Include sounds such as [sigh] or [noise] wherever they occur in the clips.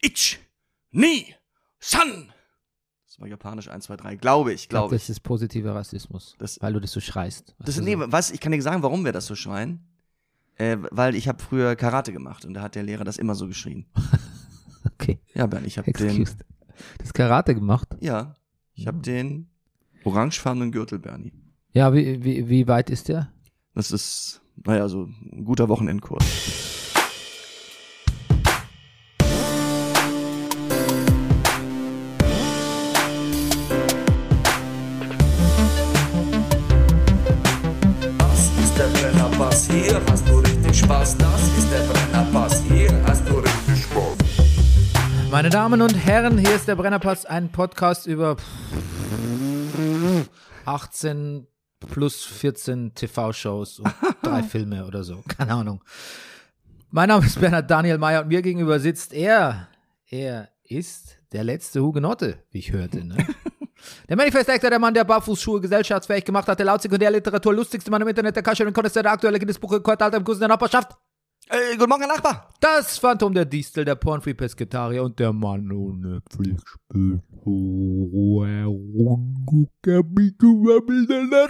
Ich, Ni, San. Das war japanisch 1, 2, 3, glaube ich, glaube ich. Das ist positiver Rassismus, Das- weil du das so schreist. Das ist, ist nee, was, ich kann dir sagen, warum wir das so schreien. Äh, weil ich habe früher Karate gemacht und da hat der Lehrer das immer so geschrien. [laughs] Okay, Ja, Bernd, ich habe den. Das Karate gemacht. ja, ich habe den orangefarbenen Gürtel, Bernie. Ja, wie, wie, wie weit ist der? Das ist, naja, so ein guter Wochenendkurs. Meine Damen und Herren, hier ist der Brennerpass, ein Podcast über 18 plus 14 TV-Shows und [laughs] drei Filme oder so. Keine Ahnung. Mein Name ist Bernhard Daniel Mayer und mir gegenüber sitzt er. Er ist der letzte Hugenotte, wie ich hörte. Ne? [laughs] Der Manifest-Actor, der Mann, der Barfußschuhe gesellschaftsfähig gemacht hat, der laut Sekundärliteratur lustigste Mann im Internet, der Kascher und Konnoisseur, der aktuelle Guinness-Buch-Rekord, Alter im Kurs der Nachbarschaft. Ey, guten Morgen, Herr Nachbar. Das Phantom der Distel, der Pornfree Pesketarier und der Mann ohne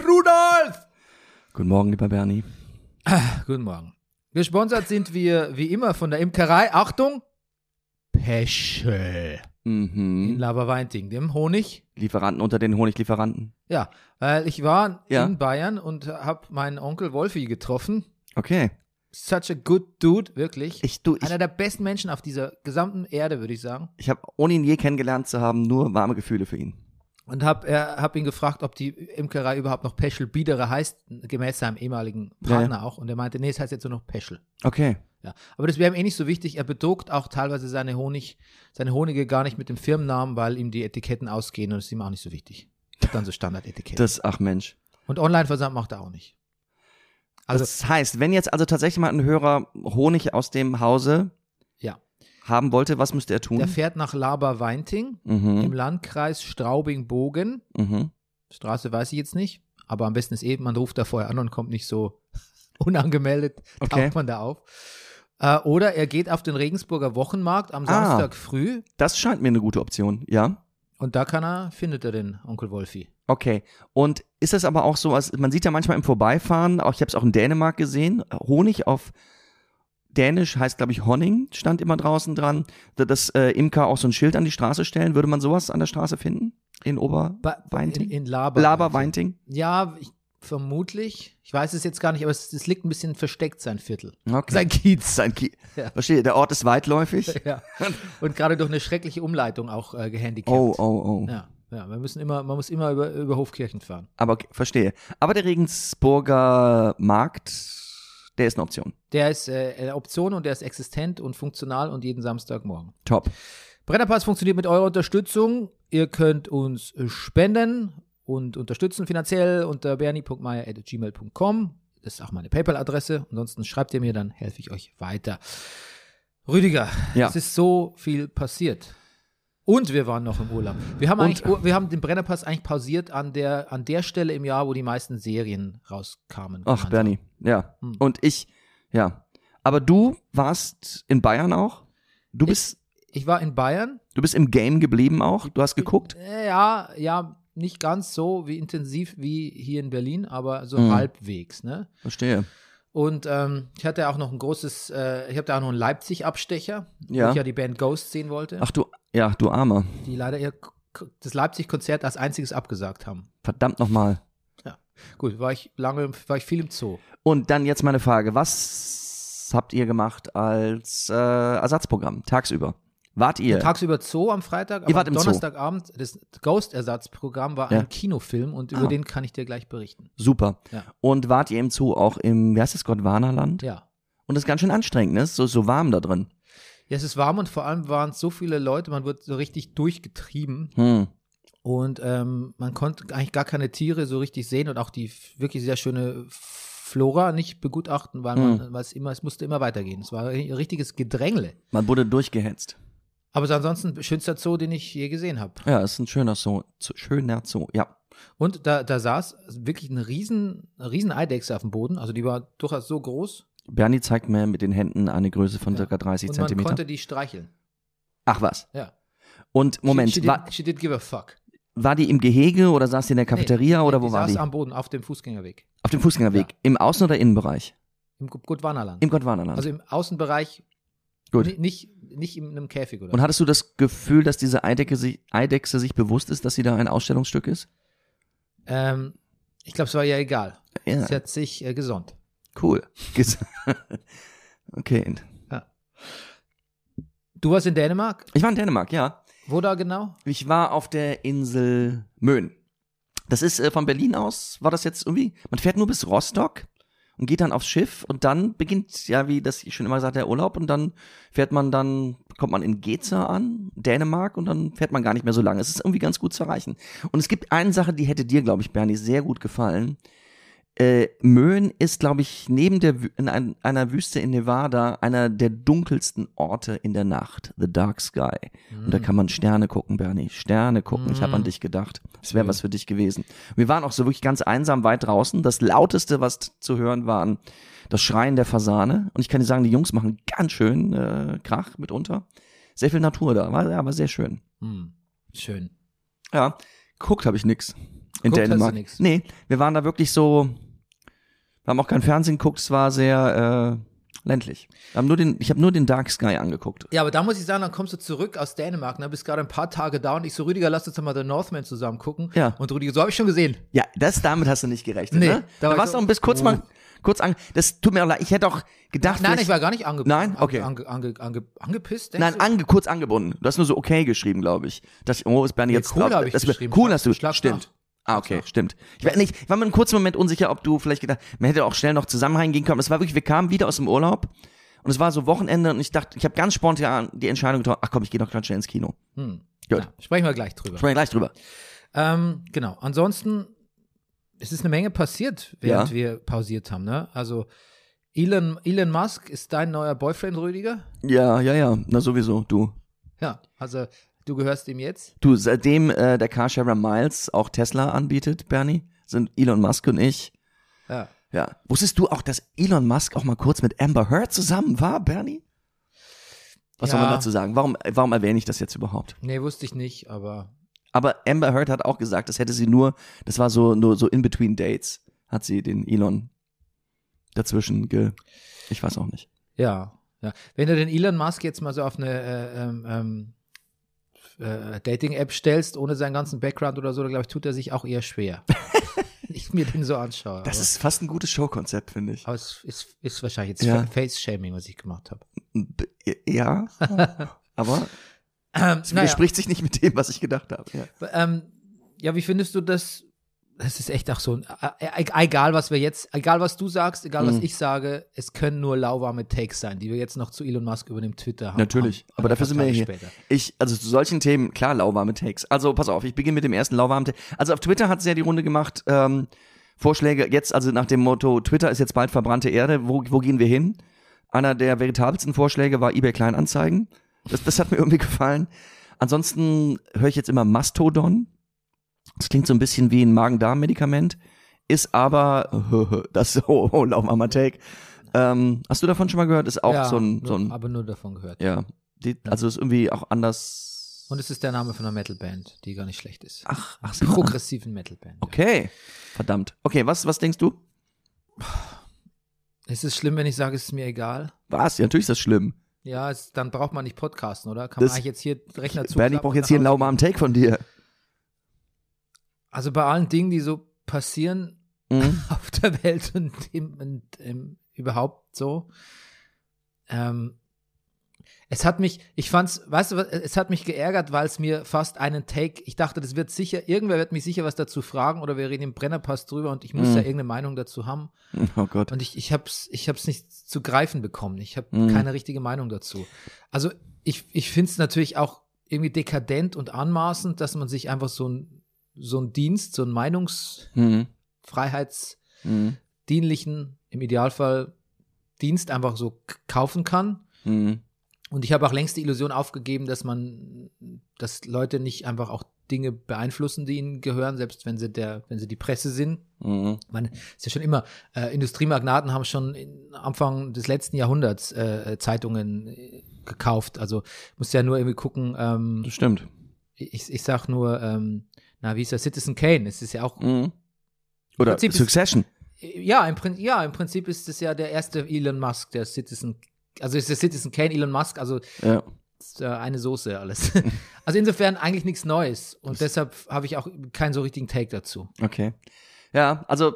Rudolf! Guten Morgen, lieber Bernie. Guten Morgen. Gesponsert sind wir wie immer von der Imkerei, Achtung, Peschel in Mhm. Laberweinting, dem Honig. Lieferanten unter den Honiglieferanten. Ja, weil ich war Ja. in Bayern und habe meinen Onkel Wolfi getroffen. Okay. Such a good dude, wirklich. Ich, du, ich, Einer der besten Menschen auf dieser gesamten Erde, würde ich sagen. ich habe, ohne ihn je kennengelernt zu haben, nur warme Gefühle für ihn. Und hab, er, hab ihn gefragt, ob die Imkerei überhaupt noch Peschel Biedere heißt, gemäß seinem ehemaligen Partner auch. Und er meinte, nee, es heißt jetzt nur noch Peschel. Okay. Ja. Aber das wäre ihm eh nicht so wichtig. Er bedruckt auch teilweise seine Honig, seine Honige gar nicht mit dem Firmennamen, weil ihm die Etiketten ausgehen und das ist ihm auch nicht so wichtig. Dann so Standardetiketten. Das, ach Mensch. Und Online-Versand macht er auch nicht. Also, das heißt, wenn jetzt also tatsächlich mal ein Hörer Honig aus dem Hause ja. haben wollte, was müsste er tun? Der fährt nach Laber-Weinting im mhm. Landkreis Straubing-Bogen. Mhm. Straße weiß ich jetzt nicht, aber am besten ist eben, man ruft da vorher an und kommt nicht so [laughs] unangemeldet, taucht Okay. man da auf. Äh, oder er geht auf den Regensburger Wochenmarkt am Ah. Samstag früh Das scheint mir eine gute Option, ja. Und da kann er, findet er den Onkel Wolfi. Okay. Und ist das aber auch so, als man sieht ja manchmal im Vorbeifahren, auch ich habe es auch in Dänemark gesehen, Honig auf Dänisch heißt, glaube ich, Honning, stand immer draußen dran, dass äh, Imker auch so ein Schild an die Straße stellen. Würde man sowas an der Straße finden? In Oberweinting? In, in Laber. Laberweinting? Ja, ich, vermutlich. Ich weiß es jetzt gar nicht, aber es, es liegt ein bisschen versteckt, sein Viertel. Okay. Sein Kiez. [laughs] Sein Ki Ja. Verstehe, der Ort ist weitläufig. [laughs] Ja. Und gerade durch eine schreckliche Umleitung auch äh, gehandicapt. Oh, oh, oh. Ja, ja, wir müssen immer, man muss immer über, über Hofkirchen fahren. Aber okay, verstehe. Aber der Regensburger Markt, der ist eine Option. Der ist äh, eine Option und der ist existent und funktional und jeden Samstagmorgen. Top. Brennerpass funktioniert mit eurer Unterstützung. Ihr könnt uns spenden und unterstützen finanziell unter bernie.meier.gmail.com. Das ist auch meine PayPal-Adresse. Ansonsten schreibt ihr mir, dann helfe ich euch weiter. Rüdiger, Ja. es ist so viel passiert. Und wir waren noch im Urlaub. Wir haben, Und- eigentlich, wir haben den Brennerpass eigentlich pausiert an der, an der Stelle im Jahr, wo die meisten Serien rauskamen. Ach. Bernie. Ja. Hm. Und ich, ja. Aber du warst in Bayern auch? Du bist, Ich war in Bayern. du bist im Game geblieben auch? Du hast geguckt? Ja, ja, nicht ganz so wie intensiv wie hier in Berlin, aber so Mhm. halbwegs, ne? Verstehe. Und ähm, ich hatte auch noch ein großes, äh, ich habe da auch noch einen Leipzig-Abstecher, Ja. wo ich ja die Band Ghost sehen wollte, Ach du, ja, du Armer. die leider ihr das Leipzig-Konzert als einziges abgesagt haben. Verdammt nochmal. Gut, war ich lange, war ich viel im Zoo. Und dann jetzt meine Frage. Was habt ihr gemacht als äh, Ersatzprogramm tagsüber? Wart ihr? Tagsüber Zoo am Freitag, aber am. Donnerstagabend, das Ghost-Ersatzprogramm war Ja. ein Kinofilm und über Ah. den kann ich dir gleich berichten. Super. Ja. Und wart ihr im Zoo auch im, wie heißt das, Gondwanaland? Ja. Und das ist ganz schön anstrengend, ne? Ist So, so warm da drin. Ja, es ist warm und vor allem waren es so viele Leute, man wird so richtig durchgetrieben. Hm. Und ähm, man konnte eigentlich gar keine Tiere so richtig sehen und auch die wirklich sehr schöne Flora nicht begutachten, weil man, Hm. weil es immer, es musste immer weitergehen. Es war ein richtiges Gedrängle. Man wurde durchgehetzt. Aber so ansonsten schönster Zoo, den ich je gesehen habe. Ja, ist ein schöner Zoo. Schöner Zoo, ja. Und da, da saß wirklich eine riesen, riesen Eidechse auf dem Boden. Also die war durchaus so groß. Bernie zeigt mir mit den Händen eine Größe von Ja. circa 30 und man Zentimeter. konnte die streicheln. Ach was. Ja. Und Moment, she, she, war, did, she did give a fuck. war die im Gehege oder saß die in der Cafeteria Nee, oder nee, wo die war saß die? am Boden auf dem Fußgängerweg. Auf dem Fußgängerweg. Ja. Im Außen- oder Innenbereich? Im Gutwannerland. Im Gottwarnerland. Also im Außenbereich. Gut. ni- Nicht, nicht in einem Käfig oder Und hattest du das Gefühl, dass diese Eidecke sich, Eidechse sich bewusst ist, dass sie da ein Ausstellungsstück ist? ähm, Ich glaube, es war ja egal. Ja, Sie hat sich äh, gesonnt. cool. [laughs] Okay. Du warst in Dänemark? Ich war in Dänemark, ja. Wo da genau? Ich war auf der Insel Möhn. Das ist äh, von Berlin aus, war das jetzt irgendwie, man fährt nur bis Rostock und geht dann aufs Schiff und dann beginnt, ja, wie das ich schon immer gesagt, der Urlaub und dann fährt man dann, kommt man in Geza an, Dänemark und dann fährt man gar nicht mehr so lange. Es ist irgendwie ganz gut zu erreichen. Und es gibt eine Sache, die hätte dir, glaube ich, Bernie, sehr gut gefallen. Äh, Möhn ist, glaube ich, neben der in ein, einer Wüste in Nevada einer der dunkelsten Orte in der Nacht. The Dark Sky. Und da kann man Sterne gucken, Bernie. Sterne gucken. Ich habe an dich gedacht. Das wäre was für dich gewesen. Wir waren auch so wirklich ganz einsam weit draußen. Das lauteste, was zu hören waren, das Schreien der Fasane. Und ich kann dir sagen, die Jungs machen ganz schön äh, Krach mitunter. Sehr viel Natur da. War, ja, war sehr schön. Hm. Schön. Ja, guckt habe ich nix. In Guckt hast du Dänemark. Nee, wir waren da wirklich so, wir haben auch kein Fernsehen geguckt, es war sehr äh, ländlich. Wir haben nur den, ich habe nur den Dark Sky angeguckt. Ja, aber da muss ich sagen, dann kommst du zurück aus Dänemark, ne, bist gerade ein paar Tage da und ich so, Rüdiger, lass uns mal The Northman zusammen gucken. Ja. Und Rüdiger, so habe ich schon gesehen. Ja, das damit hast du nicht gerechnet, Nee, ne? da Da, war ich warst du auch bis kurz Oh. mal kurz an. Das tut mir auch leid, ich hätte auch gedacht, Nein, ich war gar nicht ange Nein? Okay. ange, ange, ange, angepisst. Nein, ange, kurz angebunden. Du hast nur so okay geschrieben, glaube ich. Das, oh, ist Bernie Nee, jetzt cool drauf. habe ich das, geschrieben. Cool hast du, Schlag stimmt. Ah, okay, stimmt. Ich war, nicht, ich war mir einen kurzen Moment unsicher, ob du vielleicht gedacht, man hätte auch schnell noch zusammen reingehen können. Es war wirklich, wir kamen wieder aus dem Urlaub und es war so Wochenende und ich dachte, ich habe ganz spontan die Entscheidung getroffen, ach komm, ich gehe doch ganz schnell ins Kino. Hm. Gut. Ja, sprechen wir gleich drüber. Sprechen wir gleich drüber. Ähm, genau. Ansonsten, es ist eine Menge passiert, während Ja. wir pausiert haben. Ne? Also Elon, Elon Musk ist dein neuer Boyfriend, Rüdiger? Ja, ja, ja, na sowieso, du. Ja. Also du gehörst ihm jetzt? Du, seitdem äh, der Carsharer Miles auch Tesla anbietet, Bernie, sind Elon Musk und ich, Ja. ja. Wusstest du auch, dass Elon Musk auch mal kurz mit Amber Heard zusammen war, Bernie? Was soll Ja. man dazu sagen? Warum, warum erwähne ich das jetzt überhaupt? Nee, wusste ich nicht, aber Aber Amber Heard hat auch gesagt, das hätte sie nur, das war so nur so in between Dates, hat sie den Elon dazwischen ge, ich weiß auch nicht. ja. ja. Wenn du den Elon Musk jetzt mal so auf eine äh, ähm, ähm, äh, Dating-App stellst, ohne seinen ganzen Background oder so, dann glaube ich, tut er sich auch eher schwer. [laughs] ich mir den so anschaue. Das aber, ist fast ein gutes Showkonzept, finde ich. aber es ist, ist wahrscheinlich jetzt Ja. Face-Shaming, was ich gemacht habe. Ja, [laughs] aber Ähm, es naja. widerspricht sich nicht mit dem, was ich gedacht habe. Ja. Ähm, ja, wie findest du das? Das ist echt auch so, ein- äh, äh, egal was wir jetzt, egal was du sagst, egal was Mhm. ich sage, es können nur lauwarme Takes sein, die wir jetzt noch zu Elon Musk über dem Twitter haben. Natürlich, haben, aber dafür sind wir hier. Später. Ich, also zu solchen Themen, klar, lauwarme Takes. Also pass auf, ich beginne mit dem ersten lauwarmen Take. Also auf Twitter hat es ja die Runde gemacht, ähm, Vorschläge jetzt, also nach dem Motto, Twitter ist jetzt bald verbrannte Erde, wo, wo gehen wir hin? Einer der veritabelsten Vorschläge war eBay Kleinanzeigen. Das, das hat mir [laughs] irgendwie gefallen. Ansonsten höre ich jetzt immer Mastodon. Das klingt so ein bisschen wie ein Magen-Darm-Medikament, ist aber, [laughs] das ist, [laughs] oh, oh lauwarmer Take. Ähm, hast du davon schon mal gehört? Ist auch ja, so ein, so ein aber nur davon gehört. ja, die, also ist irgendwie auch anders. Und es ist der Name von einer Metalband, die gar nicht schlecht ist. ach, ach so. Progressiven Metalband. Ja. Okay, verdammt. Okay, was, was denkst du? Ist es schlimm, wenn ich sage, es ist mir egal? Was? Ja, natürlich ist das schlimm. Ja, es, dann braucht man nicht podcasten, oder? Kann Das- man eigentlich jetzt hier Rechner zu? Bernie braucht jetzt hier einen lauwarmen Take von dir. Also bei allen Dingen, die so passieren, Mhm. [laughs] auf der Welt und, im, und im, überhaupt so. Ähm, es hat mich, ich fand's, weißt du, es hat mich geärgert, weil es mir fast einen Take, ich dachte, das wird sicher, irgendwer wird mich sicher was dazu fragen oder wir reden im Brennerpass drüber und ich muss Mhm. ja irgendeine Meinung dazu haben. [laughs] Oh Gott. Und ich, ich hab's, ich hab's nicht zu greifen bekommen. Ich habe Mhm. keine richtige Meinung dazu. Also ich, ich finde es natürlich auch irgendwie dekadent und anmaßend, dass man sich einfach so ein, so ein Dienst, so ein Meinungsfreiheitsdienlichen, Mhm. Mhm. im Idealfall Dienst einfach so kaufen kann. Mhm. Und ich habe auch längst die Illusion aufgegeben, dass man, dass Leute nicht einfach auch Dinge beeinflussen, die ihnen gehören, selbst wenn sie der, wenn sie die Presse sind. Mhm. Ich meine, ist ja schon immer, äh, Industriemagnaten haben schon Anfang des letzten Jahrhunderts äh, Zeitungen äh, gekauft. Also musst ja nur irgendwie gucken, ähm, Das stimmt. ich, ich sag nur, ähm, na, wie ist das? Citizen Kane. Es ist ja auch, Mhm. Oder Prinzip ist- Succession. ja, im, ja, im Prinzip ist es ja der erste Elon Musk, der Citizen, also ist der Citizen Kane Elon Musk, also Ja. ist, äh, eine Soße alles. [laughs] also insofern eigentlich nichts Neues und deshalb habe ich auch keinen so richtigen Take dazu. Okay. Ja, also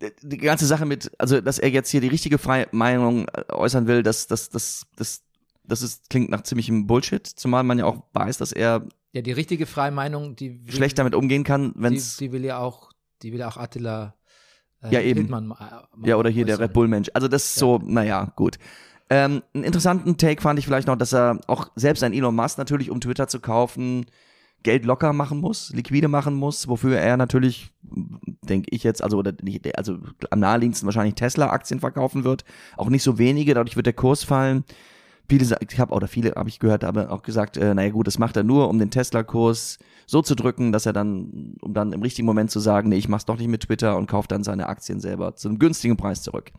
die- die ganze Sache mit, also dass er jetzt hier die richtige freie Meinung äh, äußern will, das, das, das, das, das ist, klingt nach ziemlichem Bullshit, zumal man ja auch weiß, dass er Ja, die richtige freie Meinung, die will, schlecht damit umgehen kann, wenn die, es die will ja auch, die will ja auch Attila äh, Ja, eben. Hildmann ma- ma- Ja, oder hier der äußern. Red Bull-Mensch. Also das ist so, naja, gut. Ähm, einen interessanten Take fand ich vielleicht noch, dass er auch selbst ein Elon Musk natürlich, um Twitter zu kaufen, Geld locker machen muss, liquide machen muss, wofür er natürlich, denke ich jetzt, also oder nicht, also am naheliegendsten wahrscheinlich Tesla-Aktien verkaufen wird. Auch nicht so wenige, dadurch wird der Kurs fallen. Viele, ich habe oder viele habe ich gehört, aber auch gesagt, äh, naja gut, das macht er nur, um den Tesla-Kurs so zu drücken, dass er dann, um dann im richtigen Moment zu sagen, nee, ich mach's doch nicht mit Twitter und kauft dann seine Aktien selber zu einem günstigen Preis zurück.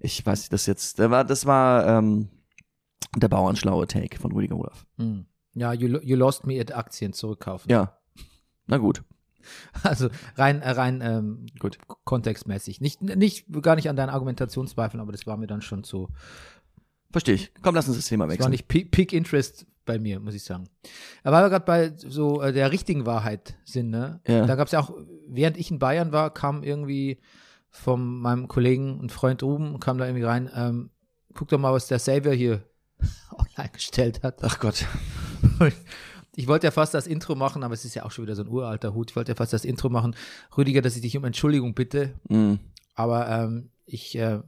Ich weiß nicht, das jetzt, das war, das war ähm, der bauernschlaue Take von Rüdiger Rudolph. Hm. Ja, you, you lost me at Aktien zurückkaufen. Ja. Na gut. Also rein, äh, rein ähm, Gut. kontextmäßig. Nicht, nicht, gar nicht an deinen Argumentationszweifeln, aber das war mir dann schon zu, Verstehe ich. Komm, lass uns das Thema das war wechseln. nicht Peak, Peak Interest bei mir, muss ich sagen. Aber weil wir gerade bei so äh, der richtigen Wahrheit sind, ne? Ja. Da gab es ja auch, während ich in Bayern war, kam irgendwie von meinem Kollegen und Freund Ruben, kam da irgendwie rein, ähm, guck doch mal, was der Savior hier [laughs] online gestellt hat. Ach Gott. [laughs] Ich wollte ja fast das Intro machen, aber es ist ja auch schon wieder so ein uralter Hut. Ich wollte ja fast das Intro machen. Rüdiger, dass ich dich um Entschuldigung bitte, Mm. aber ähm, ich äh,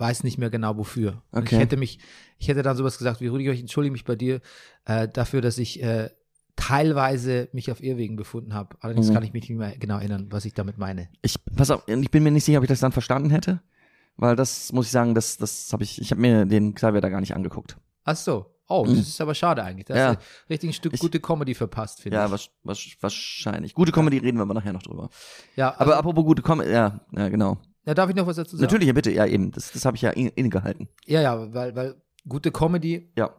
weiß nicht mehr genau wofür. Und Okay. Ich hätte mich, ich hätte dann sowas gesagt wie Rüdiger, ich entschuldige mich bei dir äh, dafür, dass ich äh, teilweise mich auf Irrwegen befunden habe. Allerdings Mhm. kann ich mich nicht mehr genau erinnern, was ich damit meine. Ich, pass auf, ich bin mir nicht sicher, ob ich das dann verstanden hätte. Weil das muss ich sagen, das, das habe ich, ich habe mir den Xavier da gar nicht angeguckt. Ach so. Oh, das ist aber schade eigentlich. Da Mhm. Ja. hast du richtig ein Stück Ich- gute Comedy verpasst, finde Ja, ich. was, was, wahrscheinlich. Gute Comedy reden wir aber nachher noch drüber. Ja, Aber also, apropos gute Comedy, ja, ja, genau. Ja, darf ich noch was dazu sagen? Natürlich, ja, bitte, ja, eben. Das, das habe ich ja in- innegehalten. Ja, ja, weil, weil gute Comedy, Ja.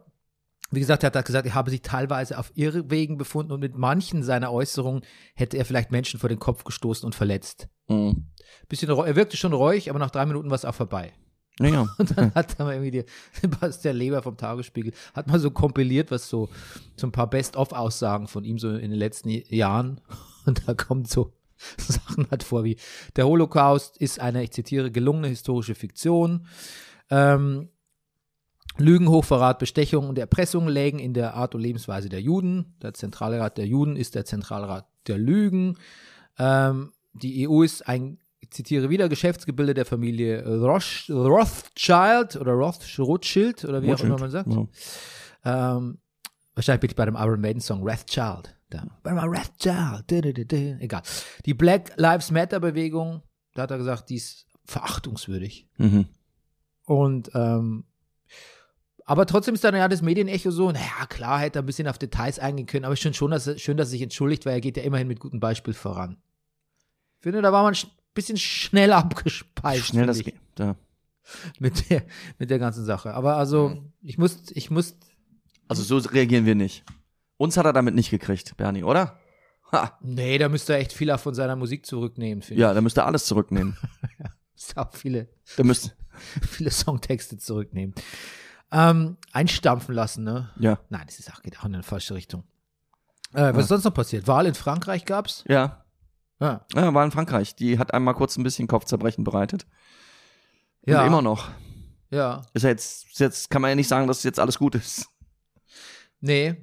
wie gesagt, er hat gesagt, er habe sich teilweise auf Irrwegen befunden und mit manchen seiner Äußerungen hätte er vielleicht Menschen vor den Kopf gestoßen und verletzt. Mhm. Bisschen, er wirkte schon reuig, aber nach drei Minuten war es auch vorbei. Ja, ja. [laughs] Und dann hat er mal irgendwie die, [laughs] Sebastian Leber vom Tagesspiegel, hat mal so kompiliert, was so, so ein paar Best-of-Aussagen von ihm so in den letzten Jahren. [laughs] Und da kommt so [laughs] Sachen halt vor wie, der Holocaust ist eine, ich zitiere, gelungene historische Fiktion. Ähm, Lügen, Hochverrat, Bestechung und Erpressung lägen in der Art und Lebensweise der Juden. Der Zentralrat der Juden ist der Zentralrat der Lügen. Ähm, die EU ist ein, ich zitiere wieder, Geschäftsgebilde der Familie Roth, Rothschild oder Roth, Rothschild oder wie auch immer man sagt. Ja. Ähm, wahrscheinlich bin ich bei dem Iron Maiden Song Rothschild. Da. Egal. Die Black Lives Matter Bewegung, da hat er gesagt, die ist verachtungswürdig. Mhm. Und ähm, aber trotzdem ist dann ja das Medienecho so, naja, klar, hätte er ein bisschen auf Details eingehen können, aber schon, schon dass er, schön, dass er sich entschuldigt, weil er geht ja immerhin mit gutem Beispiel voran. Ich finde, da war man ein bisschen schnell abgespeist. Schnell das geht. Da. mit, der, mit der ganzen Sache. Aber also, ich muss, ich muss, Also so reagieren wir nicht. Uns hat er damit nicht gekriegt, Bernie, oder? Ha. nee, da müsste er echt viel von seiner Musik zurücknehmen, finde Ja, da müsste er alles zurücknehmen. [laughs] ich. Muss auch viele, Da müsste, [laughs] viele Songtexte zurücknehmen. Ähm, einstampfen lassen, ne? ja, Nein, das ist auch, geht auch in eine falsche Richtung. Äh, was ist sonst noch passiert? Wahl in Frankreich gab's? ja. Ja. Ja, war in Frankreich. Die hat einmal kurz ein bisschen Kopfzerbrechen bereitet. Ja. Und immer noch. Ja. Ist ja jetzt, jetzt kann man ja nicht sagen, dass jetzt alles gut ist. Nee,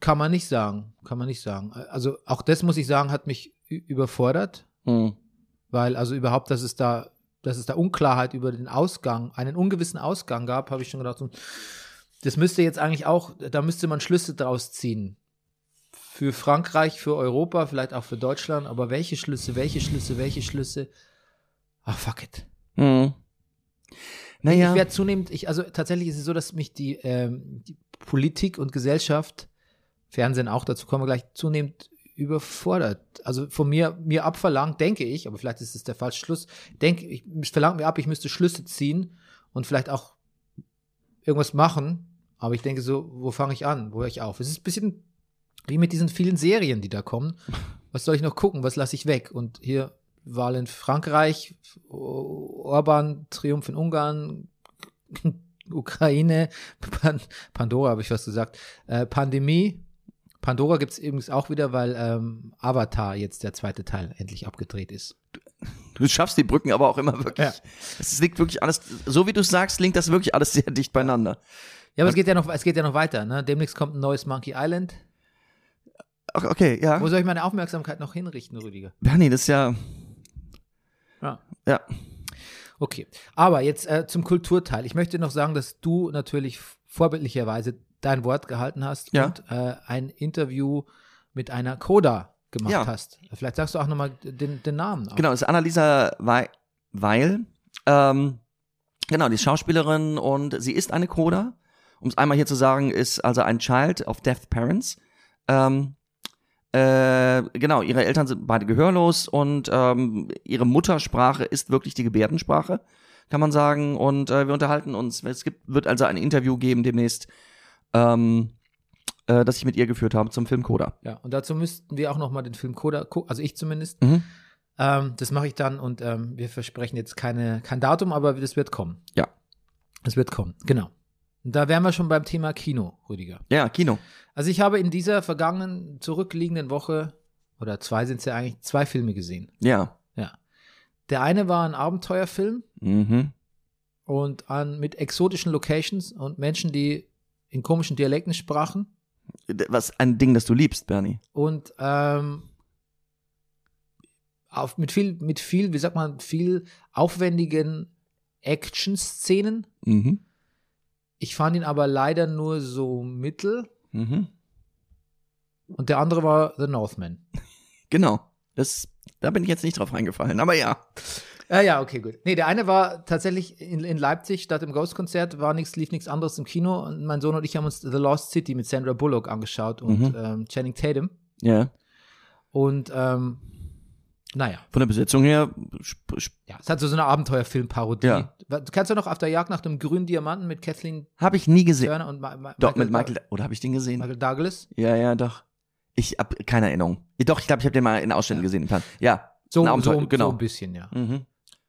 kann man nicht sagen. Kann man nicht sagen. Also auch das muss ich sagen, hat mich überfordert, Hm. weil also überhaupt, dass es da, dass es da Unklarheit über den Ausgang, einen ungewissen Ausgang gab, habe ich schon gedacht, das müsste jetzt eigentlich auch, da müsste man Schlüsse draus ziehen. Für Frankreich, für Europa, vielleicht auch für Deutschland, aber welche Schlüsse, welche Schlüsse, welche Schlüsse? Ach, fuck it. Hm. Naja. Ich werde zunehmend, ich, also tatsächlich ist es so, dass mich die, ähm, die Politik und Gesellschaft, Fernsehen auch, dazu kommen wir gleich, zunehmend überfordert. Also von mir, mir abverlangt, denke ich, aber vielleicht ist es der falsche Schluss, denke ich, verlangt mir ab, ich müsste Schlüsse ziehen und vielleicht auch irgendwas machen, aber ich denke so, wo fange ich an? Wo höre ich auf? Es ist ein bisschen wie mit diesen vielen Serien, die da kommen. [laughs] Was soll ich noch gucken? Was lasse ich weg? Und hier Wahl in Frankreich, Orban, Triumph in Ungarn, [laughs] Ukraine, Pan Pandora habe ich was gesagt, äh, Pandemie. Pandora gibt es übrigens auch wieder, weil ähm, Avatar jetzt der zweite Teil endlich abgedreht ist. Du schaffst die Brücken aber auch immer wirklich. Ja. Es liegt wirklich alles, so wie du es sagst, liegt das wirklich alles sehr dicht beieinander. Ja, aber es geht ja noch, es geht ja noch weiter. Ne? Demnächst kommt ein neues Monkey Island. Okay, ja. Wo soll ich meine Aufmerksamkeit noch hinrichten, Rüdiger? Bernie, das ist ja, Ja. ja. Okay, aber jetzt äh, zum Kulturteil. Ich möchte noch sagen, dass du natürlich vorbildlicherweise dein Wort gehalten hast Ja. und äh, ein Interview mit einer Coda gemacht Ja. hast. Vielleicht sagst du auch nochmal den, den Namen. Auch. Genau, das ist Annalisa Wei- Weil. Ähm, genau, die ist Schauspielerin und sie ist eine Coda. Um es einmal hier zu sagen, ist also ein Child of Deaf Parents. Ähm, äh, genau, ihre Eltern sind beide gehörlos und ähm, ihre Muttersprache ist wirklich die Gebärdensprache, kann man sagen. Und äh, wir unterhalten uns. Es gibt, wird also ein Interview geben demnächst, ähm, äh, das ich mit ihr geführt habe zum Film Coda. Ja, und dazu müssten wir auch nochmal den Film Coda gucken, also ich zumindest. Mhm. Ähm, das mache ich dann und ähm, wir versprechen jetzt keine, kein Datum, aber das wird kommen. Ja. Es wird kommen, genau. Und da wären wir schon beim Thema Kino, Rüdiger. Ja, Kino. Also ich habe in dieser vergangenen, zurückliegenden Woche, oder zwei sind es ja eigentlich, zwei Filme gesehen. Ja. Ja. Der eine war ein Abenteuerfilm Mhm. und an, mit exotischen Locations und Menschen, die in komischen Dialekten sprachen. Was ein Ding, das du liebst, Bernie. Und ähm, auf, mit viel, mit viel, wie sagt man, viel aufwendigen Action-Szenen. Mhm. Ich fand ihn aber leider nur so mittel. Mhm. Und der andere war The Northman. [laughs] Genau. Das, da bin ich jetzt nicht drauf reingefallen, aber ja. Ja, ja, okay, gut. Nee, der eine war tatsächlich in, in Leipzig statt im Ghost-Konzert, war nichts, lief nichts anderes im Kino. Und mein Sohn und ich haben uns The Lost City mit Sandra Bullock angeschaut und Mhm. ähm, Channing Tatum. Ja. Und ähm, naja, Von der Besetzung her, ja, es hat so, so eine Abenteuerfilmparodie. Ja. Du kennst ja noch Auf der Jagd nach dem grünen Diamanten mit Kathleen habe ich nie gesehen. Turner und Ma Ma Doch, mit Michael, oder habe ich den gesehen? Michael Douglas. Ja, ja, doch. Ich hab keine Erinnerung. Ja, Doch, ich glaube, ich habe den mal in Ausschnitten gesehen. im Fernsehen. Ja. So, ein so, Abenteuer, so genau. ein bisschen, ja. Mhm.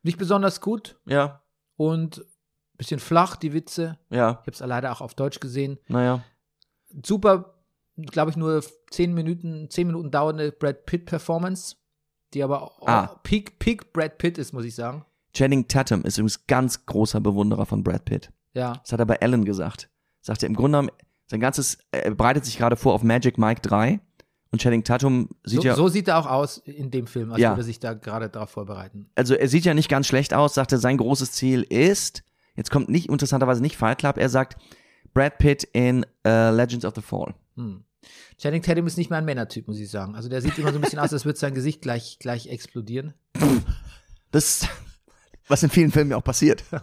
Nicht besonders gut Ja, und bisschen flach, die Witze. ja, Ich habe es leider auch auf Deutsch gesehen. naja. super, glaube ich, nur zehn Minuten, zehn Minuten dauernde Brad Pitt Performance, die aber auch Ah. Peak, Peak Brad Pitt ist, muss ich sagen. Channing Tatum ist übrigens ganz großer Bewunderer von Brad Pitt. Ja, Das hat er bei Ellen gesagt. Sagt er im Grunde genommen, sein ganzes, er bereitet sich gerade vor auf Magic Mike 3 und Channing Tatum sieht so, ja, so sieht er auch aus in dem Film, als Ja. würde er sich da gerade darauf vorbereiten. also er sieht ja nicht ganz schlecht aus, sagt er, sein großes Ziel ist, jetzt kommt nicht, interessanterweise nicht Fight Club, er sagt, Brad Pitt in äh, Legends of the Fall. Hm. Channing Tatum ist nicht mehr ein Männertyp, muss ich sagen. Also der sieht immer so ein bisschen aus, als würde sein Gesicht gleich, gleich explodieren. [laughs] Das, was in vielen Filmen ja auch passiert. [laughs]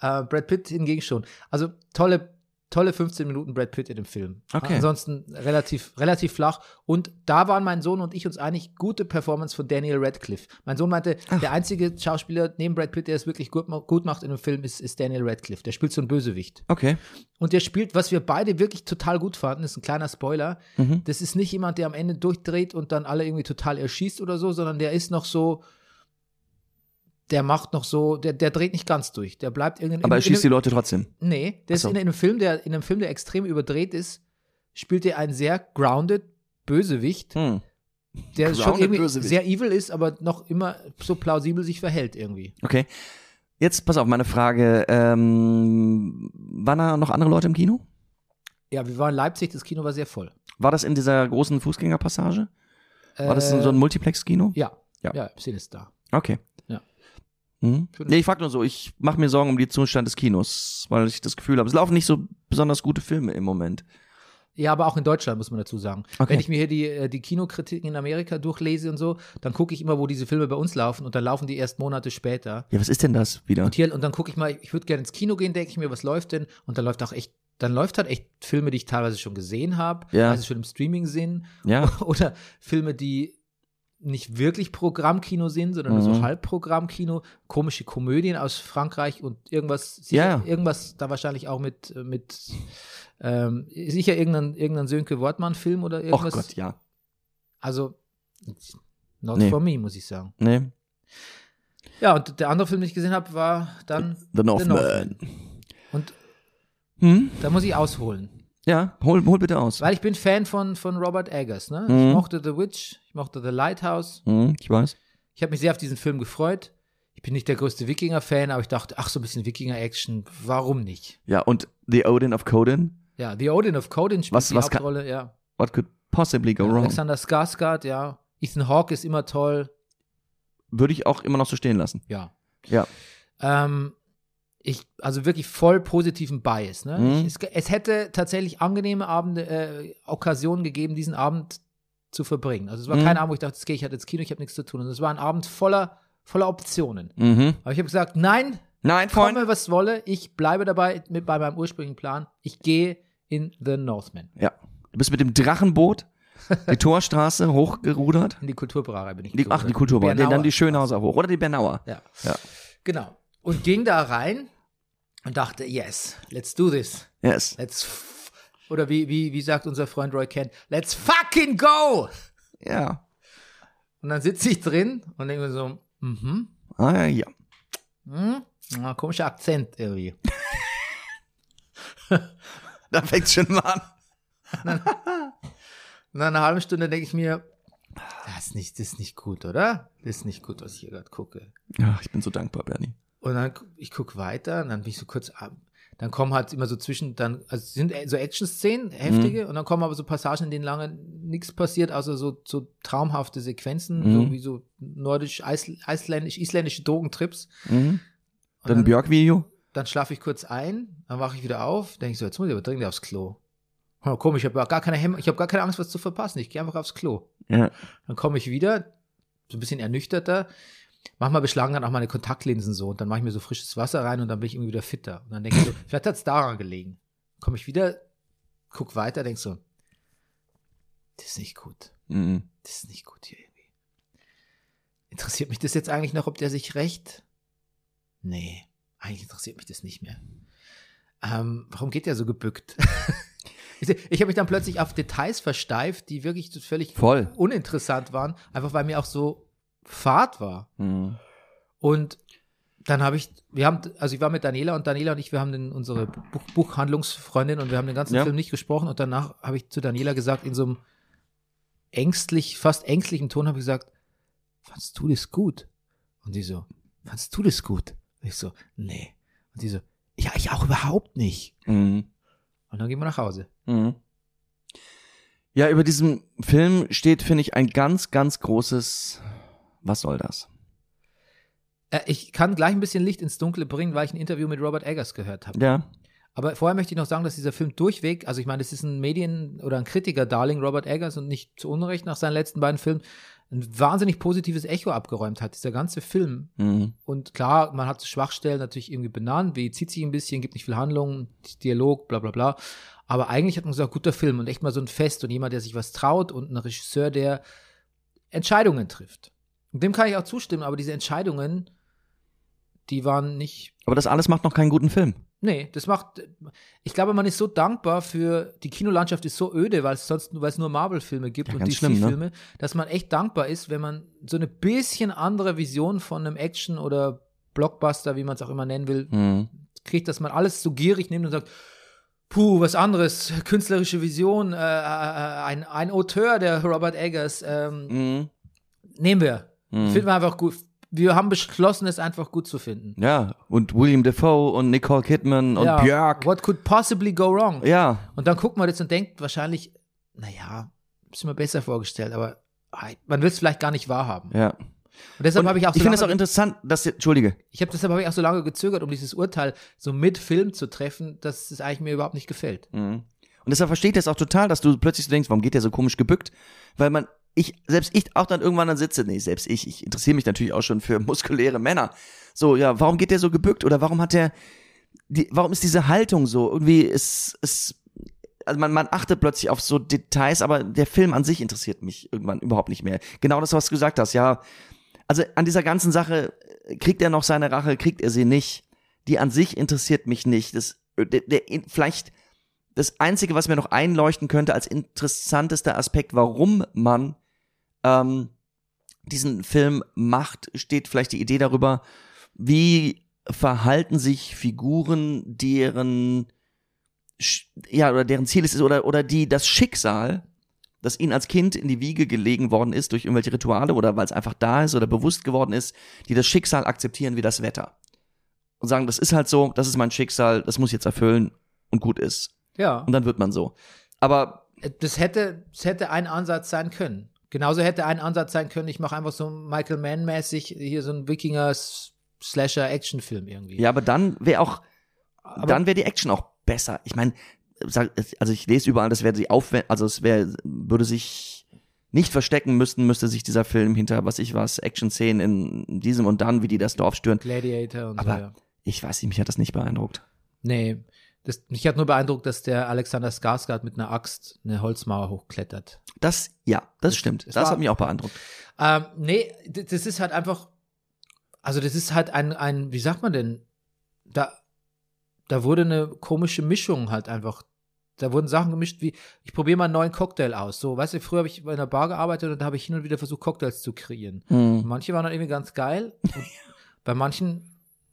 Äh, Brad Pitt hingegen schon. Also tolle, tolle 15 Minuten Brad Pitt in dem Film. Okay. Ansonsten relativ, relativ flach. Und da waren mein Sohn und ich uns einig, gute Performance von Daniel Radcliffe. Mein Sohn meinte, der einzige Schauspieler neben Brad Pitt, der es wirklich gut, gut macht in dem Film, ist, ist Daniel Radcliffe. Der spielt so einen Bösewicht. Okay. Und der spielt, was wir beide wirklich total gut fanden, ist ein kleiner Spoiler. Mhm. Das ist nicht jemand, der am Ende durchdreht und dann alle irgendwie total erschießt oder so, sondern der ist noch so, der macht noch so, der, der dreht nicht ganz durch. Der bleibt irgendwie. Aber er in- in schießt die Leute trotzdem. Nee, der so. ist in einem Film, der in einem Film, der extrem überdreht ist, spielt er einen sehr grounded Bösewicht, Hm. der schon Grounded irgendwie Bösewicht. sehr evil ist, aber noch immer so plausibel sich verhält irgendwie. Okay. Jetzt pass auf, meine Frage. Ähm, waren da noch andere Leute im Kino? Ja, wir waren in Leipzig, das Kino war sehr voll. War das in dieser großen Fußgängerpassage? War das so ein Äh, Multiplex-Kino? Ja, Ja. ja, da. Okay. Mhm. Nee, ich frage nur so, ich mache mir Sorgen um den Zustand des Kinos, weil ich das Gefühl habe, es laufen nicht so besonders gute Filme im Moment. Ja, aber auch in Deutschland muss man dazu sagen. Okay. Wenn ich mir hier die, äh, die Kinokritiken in Amerika durchlese und so, dann gucke ich immer, wo diese Filme bei uns laufen und dann laufen die erst Monate später. Ja, was ist denn das wieder? Und, hier, und dann gucke ich mal, ich würde gerne ins Kino gehen, denke ich mir, was läuft denn? Und dann läuft auch echt, dann läuft halt echt Filme, die ich teilweise schon gesehen habe, Ja. also schon im Streaming sind, Ja. [laughs] oder Filme, die nicht wirklich Programmkino sind, sondern so Mhm. Halbprogrammkino, komische Komödien aus Frankreich und irgendwas, sicher, ja. irgendwas da wahrscheinlich auch mit, mit ähm, sicher irgendein, irgendein Sönke Wortmann-Film oder irgendwas. Gott, ja. Also, not Nee. for me, muss ich sagen. Nee. Ja, und der andere Film, den ich gesehen habe, war dann The Northman. Northman. Und Hm? da muss ich ausholen. Ja, hol, hol bitte aus. Weil ich bin Fan von, von Robert Eggers. Ne? Mhm. Ich mochte The Witch, ich mochte The Lighthouse. Hm, ich weiß. Ich habe mich sehr auf diesen Film gefreut. Ich bin nicht der größte Wikinger-Fan, aber ich dachte, ach, so ein bisschen Wikinger-Action, warum nicht? Ja, und The Odin of Coden. Ja, The Odin of Coden spielt Was- die was kann- Hauptrolle, ja. What could possibly go wrong? Alexander Skarsgård, ja. Ethan Hawke ist immer toll, Würde ich auch immer noch so stehen lassen. ja. Ja. Ähm, ich, also wirklich voll positiven Bias. Ne? Mhm. Ich, es, es hätte tatsächlich angenehme Abende, äh, Okkasionen gegeben, diesen Abend zu verbringen. Also es war Mhm. kein Abend, wo ich dachte, jetzt gehe ich halt ins Kino, ich habe nichts zu tun. Und es war ein Abend voller, voller Optionen. Mhm. Aber ich habe gesagt, nein, Nein, Freund. komme was wolle, ich bleibe dabei mit bei meinem ursprünglichen Plan. Ich gehe in The Northman. Ja. Du bist mit dem Drachenboot die Torstraße hochgerudert. In die Kulturbrauerei bin ich Die, ach, die Bernauer. dann die Schönhauser hoch. Oder die Bernauer. Ja. Ja. Genau. Und ging da rein und dachte, yes, let's do this. Yes. Let's oder wie, wie, wie sagt unser Freund Roy Kent, let's fucking go! Ja. Und dann sitze ich drin und denke mir so, mhm, Ah, ja. hm, na, komischer Akzent irgendwie. [laughs] Da fängt's schon mal an. Und nach einer halben Stunde denke ich mir, das ist nicht, das ist nicht gut, oder? Das ist nicht gut, was ich hier gerade gucke. Ja, ich bin so dankbar, Bernie. Und dann, ich gucke weiter und dann bin ich so kurz ab. Dann kommen halt immer so zwischen, dann, also sind so Action-Szenen, heftige, und dann kommen aber so Passagen, in denen lange nichts passiert, außer so, so traumhafte Sequenzen, Mhm. so wie so nordisch, isländisch, isländische Drogentrips. Mhm. Dann ein Björk-Video. dann schlafe ich kurz ein, dann wache ich wieder auf, denke ich so, jetzt muss ich aber dringend aufs Klo. Oh, komisch, ich habe gar keine Hemm ich habe gar keine Angst, was zu verpassen. Ich gehe einfach aufs Klo. Ja. Dann komme ich wieder, so ein bisschen ernüchterter. Manchmal beschlagen dann auch meine Kontaktlinsen so und dann mache ich mir so frisches Wasser rein und dann bin ich irgendwie wieder fitter. Und dann denke ich so, [laughs] vielleicht hat es daran gelegen. Komme ich wieder, guck weiter, denk so, das ist nicht gut. Mhm. Das ist nicht gut hier irgendwie. Interessiert mich das jetzt eigentlich noch, ob der sich rächt? Nee, eigentlich interessiert mich das nicht mehr. Ähm, warum geht der so gebückt? [laughs] ich ich habe mich dann plötzlich auf Details versteift, die wirklich völlig Voll. uninteressant waren, einfach weil mir auch so Fahrt war. Mhm. Und dann habe ich, wir haben, also ich war mit Daniela und Daniela und ich, wir haben den, unsere Buch, Buchhandlungsfreundin und wir haben den ganzen Ja. Film nicht gesprochen und danach habe ich zu Daniela gesagt, in so einem ängstlich, fast ängstlichen Ton habe ich gesagt, fandst du das gut? Und die so, fandst du das gut? Und ich so, nee. Und die so, ja, ich auch überhaupt nicht. Mhm. Und dann gehen wir nach Hause. Mhm. Ja, über diesem Film steht, finde ich, ein ganz, ganz großes Was soll das? Äh, ich kann gleich ein bisschen Licht ins Dunkle bringen, weil ich ein Interview mit Robert Eggers gehört habe. Ja. Aber vorher möchte ich noch sagen, dass dieser Film durchweg, also ich meine, das ist ein Medien- oder ein Kritiker-Darling, Robert Eggers, und nicht zu Unrecht nach seinen letzten beiden Filmen, ein wahnsinnig positives Echo abgeräumt hat, dieser ganze Film. Mhm. Und klar, man hat Schwachstellen natürlich irgendwie benannt, wie zieht sich ein bisschen, gibt nicht viel Handlung, Dialog, bla bla bla. Aber eigentlich hat man gesagt, guter Film und echt mal so ein Fest und jemand, der sich was traut und ein Regisseur, der Entscheidungen trifft. Dem kann ich auch zustimmen, aber diese Entscheidungen, die waren nicht Aber das alles macht noch keinen guten Film. Nee, das macht. Ich glaube, man ist so dankbar für die Kinolandschaft ist so öde, weil es sonst weil es nur Marvel-Filme gibt Ja, und schlimm, ne? DC-Filme, dass man echt dankbar ist, wenn man so eine bisschen andere Vision von einem Action oder Blockbuster, wie man es auch immer nennen will, Mhm. kriegt, dass man alles so gierig nimmt und sagt, puh, was anderes, künstlerische Vision, äh, äh, ein, ein Auteur, der Robert Eggers, ähm, Mhm. nehmen wir. Mhm. Finden wir einfach gut. Wir haben beschlossen, es einfach gut zu finden. Ja, und William Defoe und Nicole Kidman und ja, Björk. What could possibly go wrong? Ja, Und dann guckt man das und denkt wahrscheinlich, naja, ist mir besser vorgestellt, aber ah, man will es vielleicht gar nicht wahrhaben. ja. Und deshalb habe ich auch so ich finde es auch interessant, dass, Entschuldige, ich habe deshalb habe ich auch so lange gezögert, um dieses Urteil so mit Film zu treffen, dass es eigentlich mir überhaupt nicht gefällt. Mhm. Und deshalb verstehe ich das auch total, dass du plötzlich so denkst, warum geht der so komisch gebückt? Weil man, ich, selbst ich auch dann irgendwann dann sitze, nee, selbst ich, ich interessiere mich natürlich auch schon für [laughs] muskuläre Männer. So, ja, warum geht der so gebückt? Oder warum hat der, die, warum ist diese Haltung so? Irgendwie ist, ist, also man, man achtet plötzlich auf so Details, aber der Film an sich interessiert mich irgendwann überhaupt nicht mehr. Genau das, was du gesagt hast, ja. Also an dieser ganzen Sache, kriegt er noch seine Rache, kriegt er sie nicht. Die an sich interessiert mich nicht. Das, der, der, vielleicht das Einzige, was mir noch einleuchten könnte als interessantester Aspekt, warum man ähm, diesen Film macht, steht vielleicht die Idee darüber, wie verhalten sich Figuren, deren ja oder deren Ziel es ist oder oder die das Schicksal, das ihnen als Kind in die Wiege gelegen worden ist durch irgendwelche Rituale oder weil es einfach da ist oder bewusst geworden ist, die das Schicksal akzeptieren wie das Wetter und sagen, das ist halt so, das ist mein Schicksal, das muss ich jetzt erfüllen und gut ist. Ja. Und dann wird man so. Aber das hätte, das hätte ein Ansatz sein können. Genauso hätte ein Ansatz sein können, ich mache einfach so Michael Mann-mäßig hier so ein Wikinger-Slasher-Action-Film irgendwie. Ja, aber dann wäre auch, Aber- dann wäre die Action auch besser. Ich meine, also ich lese überall, das wäre sie aufwend, also es wäre, würde sich nicht verstecken müssten, müsste sich dieser Film hinter, was ich was, Action-Szenen in diesem und dann, wie die das Dorf stören. Gladiator und Aber- so, ja. Ich weiß nicht, mich hat das nicht beeindruckt. Nee. Das, mich hat nur beeindruckt, dass der Alexander Skarsgård mit einer Axt eine Holzmauer hochklettert. Das, ja, das stimmt. Das war- hat mich auch beeindruckt. Ähm, nee, das ist halt einfach, also das ist halt ein, ein, wie sagt man denn, da, da wurde eine komische Mischung halt einfach. Da wurden Sachen gemischt wie, ich probiere mal einen neuen Cocktail aus. So, weißt du, früher habe ich bei einer Bar gearbeitet und da habe ich hin und wieder versucht, Cocktails zu kreieren. Hm. Manche waren dann irgendwie ganz geil. [laughs] Bei manchen,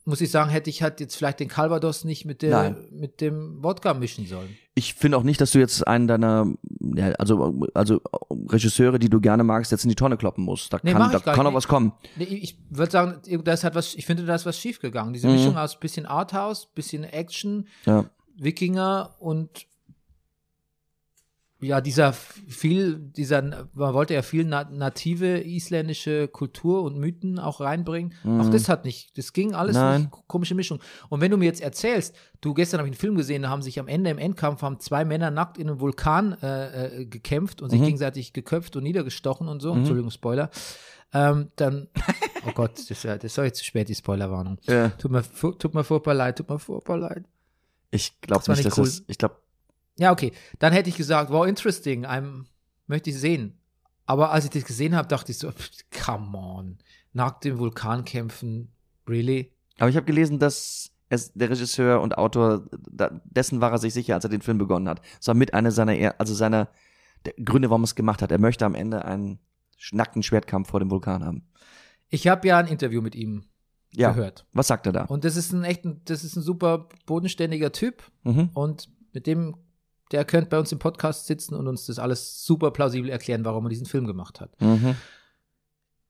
muss ich sagen, hätte ich halt jetzt vielleicht den Calvados nicht mit, der, Nein. mit dem Wodka mischen sollen. Ich finde auch nicht, dass du jetzt einen deiner, ja, also, also Regisseure, die du gerne magst, jetzt in die Tonne kloppen musst. Da Nee, kann, da kann auch was kommen. Nee, ich würde sagen, da ist halt was, ich finde, da ist was schiefgegangen. Diese Mhm. Mischung aus bisschen Arthouse, bisschen Action, Ja. Wikinger und ja, dieser viel, dieser, man wollte ja viel na native isländische Kultur und Mythen auch reinbringen. Auch das hat nicht, das ging alles Mhm. Nein. nicht, komische Mischung. Und wenn du mir jetzt erzählst, du gestern habe ich einen Film gesehen, da haben sich am Ende im Endkampf haben zwei Männer nackt in einem Vulkan äh, äh, gekämpft Mhm. und sich gegenseitig geköpft und niedergestochen und so. Entschuldigung, Spoiler. Ähm, dann, [laughs] oh Gott, das ist ja, das ist doch jetzt zu spät, die Spoilerwarnung. Ja. Tut mir, tut mir furchtbar leid, tut mir furchtbar leid. Ich glaube Das war nicht, nicht dass cool. das, ich glaube, Ja, okay. Dann hätte ich gesagt, wow, interesting, I'm, möchte ich sehen. Aber als ich das gesehen habe, dachte ich so, come on. Nackt im Vulkan kämpfen, really? aber ich habe gelesen, dass es, der Regisseur und Autor, da, dessen war er sich sicher, als er den Film begonnen hat. Das war mit einer seiner, er- also seiner Gründe, warum er es gemacht hat. Er möchte am Ende einen nackten Schwertkampf vor dem Vulkan haben. Ich habe ja ein Interview mit ihm Ja. gehört. Was sagt er da? Und das ist ein echt, das ist ein super bodenständiger Typ. Mhm. Und mit dem, der könnte bei uns im Podcast sitzen und uns das alles super plausibel erklären, warum er diesen Film gemacht hat. Mhm.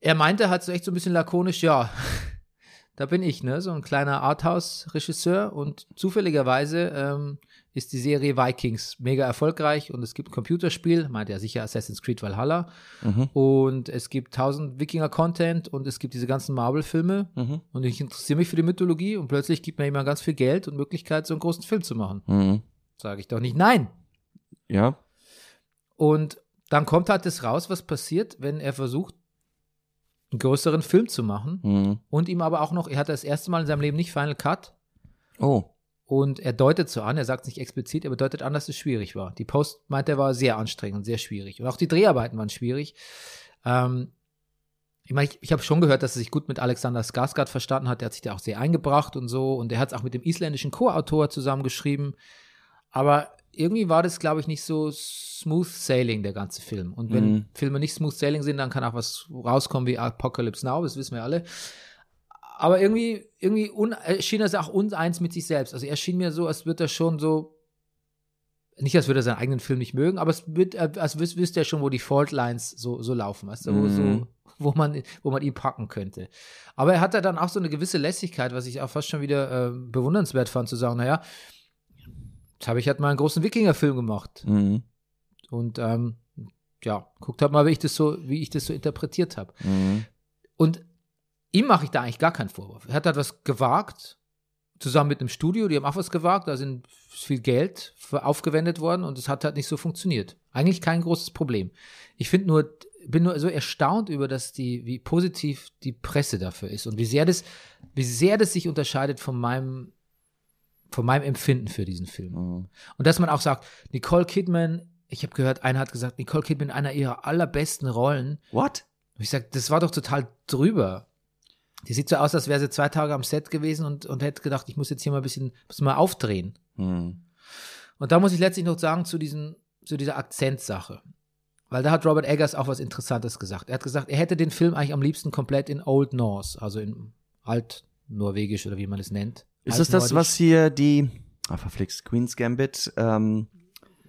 Er meinte halt so echt so ein bisschen lakonisch, ja, [laughs] da bin ich, ne, so ein kleiner Arthouse-Regisseur und zufälligerweise ähm, ist die Serie Vikings mega erfolgreich und es gibt ein Computerspiel, meint er sicher Assassin's Creed Valhalla Mhm. und es gibt tausend Wikinger-Content und es gibt diese ganzen Marvel-Filme Mhm. und ich interessiere mich für die Mythologie und plötzlich gibt mir jemand ganz viel Geld und Möglichkeit, so einen großen Film zu machen. Mhm. Sage ich doch nicht nein. Ja. Und dann kommt halt das raus, was passiert, wenn er versucht, einen größeren Film zu machen Mhm. und ihm aber auch noch, er hat das erste Mal in seinem Leben nicht Final Cut Oh. und er deutet so an, er sagt es nicht explizit, er bedeutet an, dass es schwierig war. Die Post meint, er war sehr anstrengend sehr schwierig und auch die Dreharbeiten waren schwierig. Ähm, ich meine, ich, ich habe schon gehört, dass er sich gut mit Alexander Skarsgård verstanden hat, der hat sich da auch sehr eingebracht und so und er hat es auch mit dem isländischen Co-Autor zusammengeschrieben, aber irgendwie war das, glaube ich, nicht so smooth sailing, der ganze Film. Und wenn Mhm. Filme nicht smooth sailing sind, dann kann auch was rauskommen wie Apocalypse Now, das wissen wir alle. Aber irgendwie, irgendwie un, schien er auch uneins mit sich selbst. Also er schien mir so, als würde er schon so, nicht als würde er seinen eigenen Film nicht mögen, aber es wird, als wüs wüsste er schon, wo die Fault Lines so, so laufen, weißt du, wo, Mhm. so, wo man, wo man ihn packen könnte. Aber er hat da dann auch so eine gewisse Lässigkeit, was ich auch fast schon wieder äh, bewundernswert fand, zu sagen, naja, habe ich halt mal einen großen Wikinger-Film gemacht. Mhm. Und ähm, ja, guckt halt mal, wie ich das so, wie ich das so interpretiert habe. Mhm. Und ihm mache ich da eigentlich gar keinen Vorwurf. Er hat halt was gewagt, zusammen mit einem Studio, die haben auch was gewagt, da sind viel Geld aufgewendet worden und es hat halt nicht so funktioniert. Eigentlich kein großes Problem. Ich finde nur, bin nur so erstaunt über das, die, wie positiv die Presse dafür ist und wie sehr das, wie sehr das sich unterscheidet von meinem von meinem Empfinden für diesen Film. Mhm. Und dass man auch sagt, Nicole Kidman, ich habe gehört, einer hat gesagt, Nicole Kidman in einer ihrer allerbesten Rollen. What? Und ich sag, das war doch total drüber. Die sieht so aus, als wäre sie zwei Tage am Set gewesen und, und hätte gedacht, ich muss jetzt hier mal ein bisschen, muss mal aufdrehen. Mhm. Und da muss ich letztlich noch sagen zu diesen, zu dieser Akzentsache. Weil da hat Robert Eggers auch was Interessantes gesagt. Er hat gesagt, er hätte den Film eigentlich am liebsten komplett in Old Norse, also in Altnorwegisch oder wie man es nennt. Ist es das, was hier die, ah, verflixt, Queen's Gambit, ähm,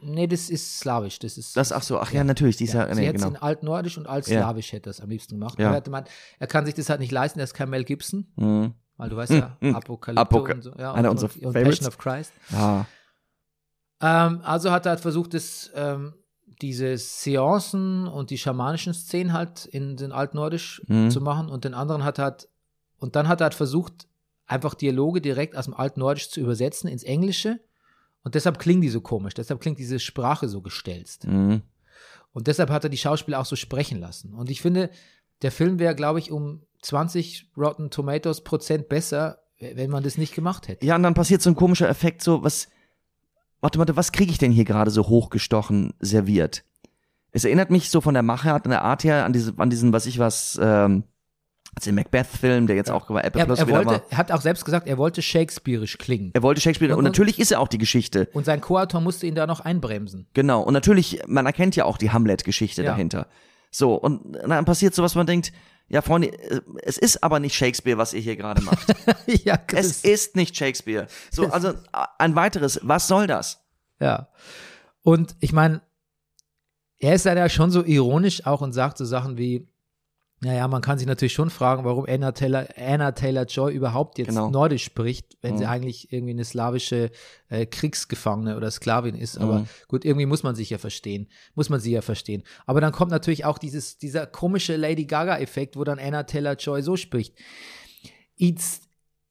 Nee, das ist slawisch. Das ist. das, ach so, ach ja, natürlich, die ist ja, ja, nee, hätte genau. in Altnordisch und Altslawisch hätte er es am liebsten gemacht. Ja. Er, hätte man, er kann sich das halt nicht leisten, er ist kein Mel Gibson, Mhm. weil du weißt ja, [laughs] mm. Apokalypto Apoka- und so. Ja, einer unserer und, und. Passion of Christ. Ja. Ähm, also hat er halt versucht, das, ähm, diese Seancen und die schamanischen Szenen halt in den Altnordisch Mhm. zu machen und den anderen hat er halt, und dann hat er halt versucht, einfach Dialoge direkt aus dem Altnordisch zu übersetzen ins Englische und deshalb klingen die so komisch, deshalb klingt diese Sprache so gestelzt. Mhm. Und deshalb hat er die Schauspieler auch so sprechen lassen. Und ich finde, der Film wäre, glaube ich, um 20 Rotten Tomatoes Prozent besser, wenn man das nicht gemacht hätte. Ja, und dann passiert so ein komischer Effekt, so, was, warte, warte, was kriege ich denn hier gerade so hochgestochen serviert? Es erinnert mich so von der Machart, an der Art her, an, diese, an diesen, was ich was, ähm, den Macbeth-Film, der jetzt auch bei Apple Er, Plus er, wollte, war. er hat auch selbst gesagt, er wollte shakespearisch klingen. Er wollte Shakespeare, und, Und- natürlich ist er auch die Geschichte. Und sein Co-Autor musste ihn da noch einbremsen. Genau. Und natürlich, man erkennt ja auch die Hamlet-Geschichte Ja. dahinter. So, und dann passiert so, was man denkt, ja, Freunde, äh, es ist aber nicht Shakespeare, was ihr hier gerade macht. [laughs] ja, es ist nicht Shakespeare. So, also ein weiteres, was soll das? ja. Und ich meine, er ist dann ja schon so ironisch auch und sagt so Sachen wie, naja, man kann sich natürlich schon fragen, warum Anna Taylor, Anna Taylor Joy überhaupt jetzt Genau. Nordisch spricht, wenn sie Mhm. eigentlich irgendwie eine slawische äh, Kriegsgefangene oder Sklavin ist. Aber Mhm. gut, irgendwie muss man sich ja verstehen. Muss man sie ja verstehen. Aber dann kommt natürlich auch dieses, dieser komische Lady Gaga-Effekt, wo dann Anna Taylor Joy so spricht. It's,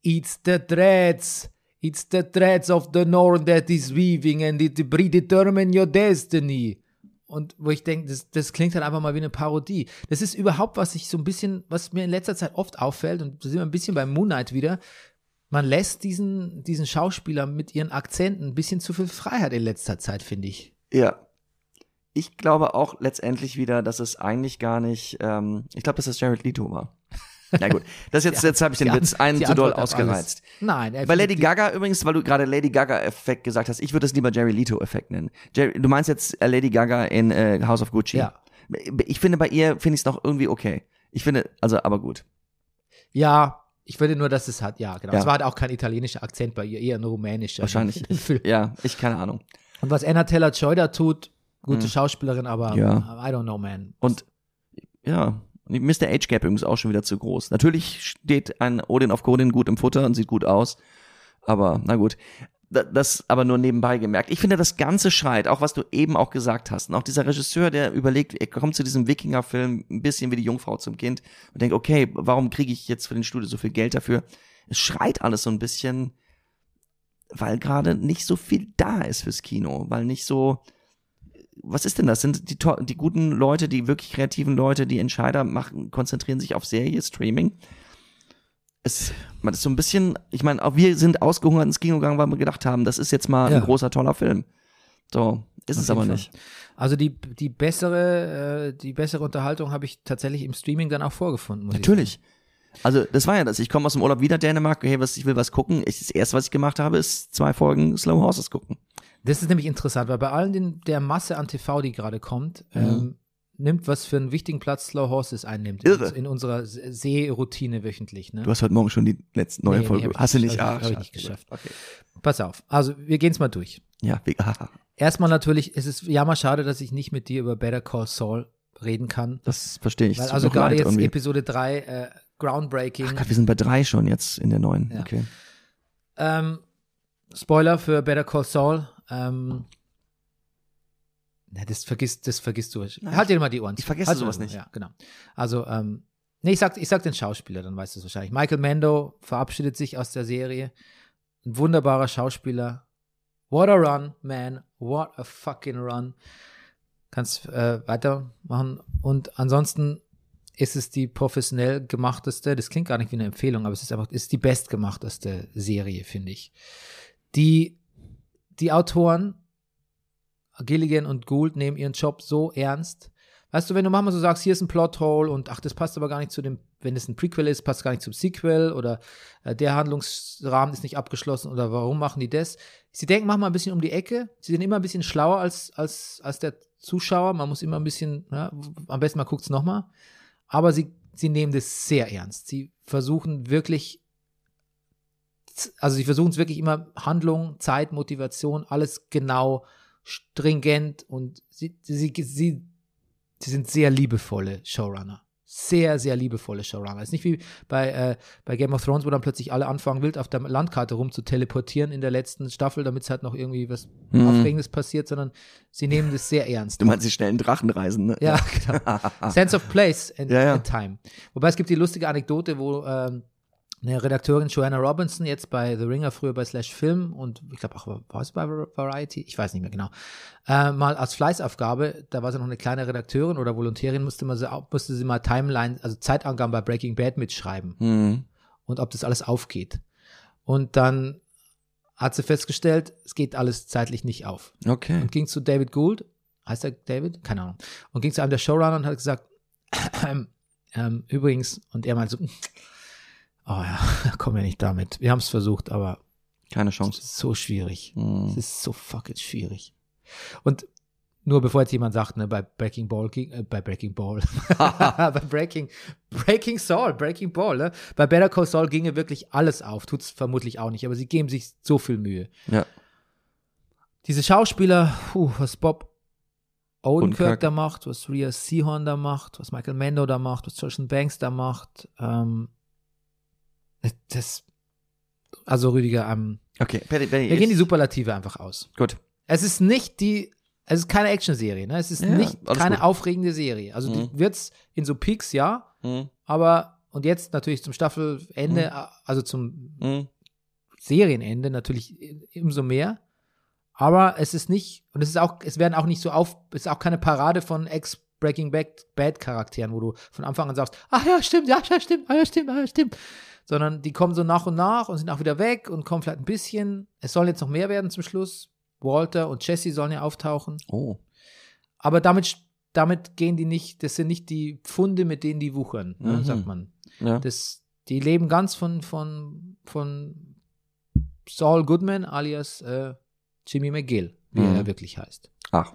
it's the threads. It's the threads of the Norn that is weaving and it predetermine your destiny. Und wo ich denke, das, das klingt halt einfach mal wie eine Parodie. Das ist überhaupt, was ich so ein bisschen, was mir in letzter Zeit oft auffällt, und da sind wir ein bisschen beim Moon Knight wieder, man lässt diesen, diesen Schauspielern mit ihren Akzenten ein bisschen zu viel Freiheit in letzter Zeit, finde ich. Ja. Ich glaube auch letztendlich wieder, dass es eigentlich gar nicht, ähm, ich glaube, dass das Jared Leto war. Na gut, das jetzt, [laughs] jetzt habe ich den Witz einen zu doll ausgereizt. Nein, Bei Lady Gaga übrigens, weil du gerade Lady Gaga-Effekt gesagt hast, ich würde das lieber Jerry Leto-Effekt nennen. Jerry, du meinst jetzt äh, Lady Gaga in äh, House of Gucci? Ja. Ich finde, bei ihr finde ich es noch irgendwie okay. Ich finde, also, aber gut. Ja, ich finde nur, dass es hat, ja, genau. Ja. Es war halt auch kein italienischer Akzent bei ihr, eher ein rumänischer. Wahrscheinlich. [laughs] Ja, ich keine Ahnung. Und was Anna Taylor Joy da tut, gute Schauspielerin, aber. Ja. I don't know, man. Und ja, Mr. Age Gap übrigens auch schon wieder zu groß. Natürlich steht ein Odin auf Godin gut im Futter und sieht gut aus. Aber na gut. Da- Das aber nur nebenbei gemerkt. Ich finde, das Ganze schreit, auch was du eben auch gesagt hast. Und auch dieser Regisseur, der überlegt, er kommt zu diesem Wikinger-Film ein bisschen wie die Jungfrau zum Kind und denkt, okay, warum kriege ich jetzt für den Studio so viel Geld dafür? Es schreit alles so ein bisschen, weil gerade nicht so viel da ist fürs Kino, weil nicht so, was ist denn das? Sind die, die guten Leute, die wirklich kreativen Leute, die Entscheider machen, konzentrieren sich auf Serie, Streaming? Es, man ist so ein bisschen, ich meine, auch wir sind ausgehungert ins Kino gegangen, weil wir gedacht haben, das ist jetzt mal Ja. ein großer, toller Film. So, ist Auf es aber jeden nicht. Fall. Also die, die bessere, äh, die bessere Unterhaltung habe ich tatsächlich im Streaming dann auch vorgefunden. Natürlich. Also, das war ja das. Ich komme aus dem Urlaub wieder Dänemark, hey, was, ich will was gucken. Ich, das erste, was ich gemacht habe, ist zwei Folgen Slow Horses gucken. Das ist nämlich interessant, weil bei allen den, der Masse an TV, die gerade kommt, ähm, nimmt, was für einen wichtigen Platz Slow Horses einnimmt. In, Irre. in unserer Se- Sehroutine wöchentlich. Ne? Du hast heute Morgen schon die letzte neue Nee, nee, Folge. ich hast du nicht- Ah, hab ich nicht geschafft. Okay. Pass auf. Also, wir gehen es mal durch. Ja, [laughs] haha. Erstmal natürlich, es ist ja mal schade, dass ich nicht mit dir über Better Call Saul reden kann. das verstehe ich. Weil also gerade jetzt irgendwie. Episode 3, äh, Groundbreaking. Ach Gott, wir sind bei drei schon jetzt in der neuen. Ja. Okay. Ähm, Spoiler für Better Call Saul. Ähm, na, das vergisst, das vergisst du. halt dir mal die Ohren. ich vergesse halt sowas nicht. Ja, genau. Also, ähm, nee, ich sag, ich sag den Schauspieler, dann weißt du es wahrscheinlich. Michael Mando verabschiedet sich aus der Serie. Ein wunderbarer Schauspieler. What a run, man. What a fucking run. Kannst äh, weitermachen. Und ansonsten ist es die professionell gemachteste, das klingt gar nicht wie eine Empfehlung, aber es ist einfach, ist die bestgemachteste Serie, finde ich. Die, die Autoren, Gilligan und Gould, nehmen ihren Job so ernst. Weißt du, wenn du manchmal so sagst, hier ist ein Plothole und ach, das passt aber gar nicht zu dem, wenn es ein Prequel ist, passt gar nicht zum Sequel oder äh, der Handlungsrahmen ist nicht abgeschlossen oder warum machen die das? Sie denken manchmal ein bisschen um die Ecke, sie sind immer ein bisschen schlauer als, als, als der Zuschauer, man muss immer ein bisschen, ja, am besten mal guckt es nochmal, aber sie, sie nehmen das sehr ernst. Sie versuchen wirklich, also sie versuchen es wirklich immer Handlung, Zeit, Motivation, alles genau stringent und sie, sie, sie Sie sind sehr liebevolle Showrunner. Sehr, sehr liebevolle Showrunner. ist nicht wie bei, äh, bei Game of Thrones, wo dann plötzlich alle anfangen, wild auf der Landkarte rum zu teleportieren in der letzten Staffel, damit es halt noch irgendwie was Mhm. Aufregendes passiert, sondern sie nehmen das sehr ernst. Du meinst die schnellen Drachenreisen, ne? Ja, genau. Sense of Place and, Ja, ja. and Time. Wobei es gibt die lustige Anekdote, wo ähm, eine Redakteurin Joanna Robinson jetzt bei The Ringer, früher bei Slash Film und ich glaube auch, war es bei Variety? Ich weiß nicht mehr genau. Äh, mal als Fleißaufgabe, da war sie noch eine kleine Redakteurin oder Volontärin, musste, man sie, musste sie mal Timeline, also Zeitangaben bei Breaking Bad mitschreiben Mhm. und ob das alles aufgeht. Und dann hat sie festgestellt, es geht alles zeitlich nicht auf Okay. und ging zu David Gould, heißt er David? Keine Ahnung. Und ging zu einem der Showrunner und hat gesagt, [clears throat] ähm, übrigens, und er meinte so, oh ja, [laughs] komm ja nicht damit. Wir haben es versucht, aber Keine es Chance. ist so schwierig. Mhm. Es ist so fucking schwierig. Und nur bevor jetzt jemand sagt, ne, bei Breaking Ball ging, äh, bei Breaking Ball, [laughs] [laughs] bei Breaking, Breaking Saul, Breaking Ball, ne? Bei Better Call Saul ginge wirklich alles auf, tut's vermutlich auch nicht, aber sie geben sich so viel Mühe Ja. diese Schauspieler, puh, was Bob Odenkirk da macht, was Rhea Seahorn da macht, was Michael Mando da macht, was Jonathan Banks da macht, ähm, das, also Rüdiger, ähm, Okay, Betty, wir gehen die Superlative einfach aus. Gut. Es ist nicht die, es ist keine Actionserie, ne? Es ist Ja, nicht keine gut. aufregende Serie. Also Mhm. die wird's in so Peaks, ja, Mhm. aber und jetzt natürlich zum Staffelende, also zum Mhm. Serienende natürlich umso mehr. Aber es ist nicht, und es ist auch, es werden auch nicht so auf, es ist auch keine Parade von Ex-Breaking Bad, Bad Charakteren, wo du von Anfang an sagst, ach ja, stimmt, ja, ja, stimmt, ah, ja, stimmt, ah, ja, stimmt. Sondern die kommen so nach und nach und sind auch wieder weg und kommen vielleicht ein bisschen. Es sollen jetzt noch mehr werden zum Schluss. Walter und Jesse sollen ja auftauchen. Oh. Aber damit, damit gehen die nicht, das sind nicht die Pfunde, mit denen die wuchern, ne, Mhm. sagt man. Ja. Das, die leben ganz von, von, von Saul Goodman alias äh, Jimmy McGill, wie Mhm. er wirklich heißt. Ach.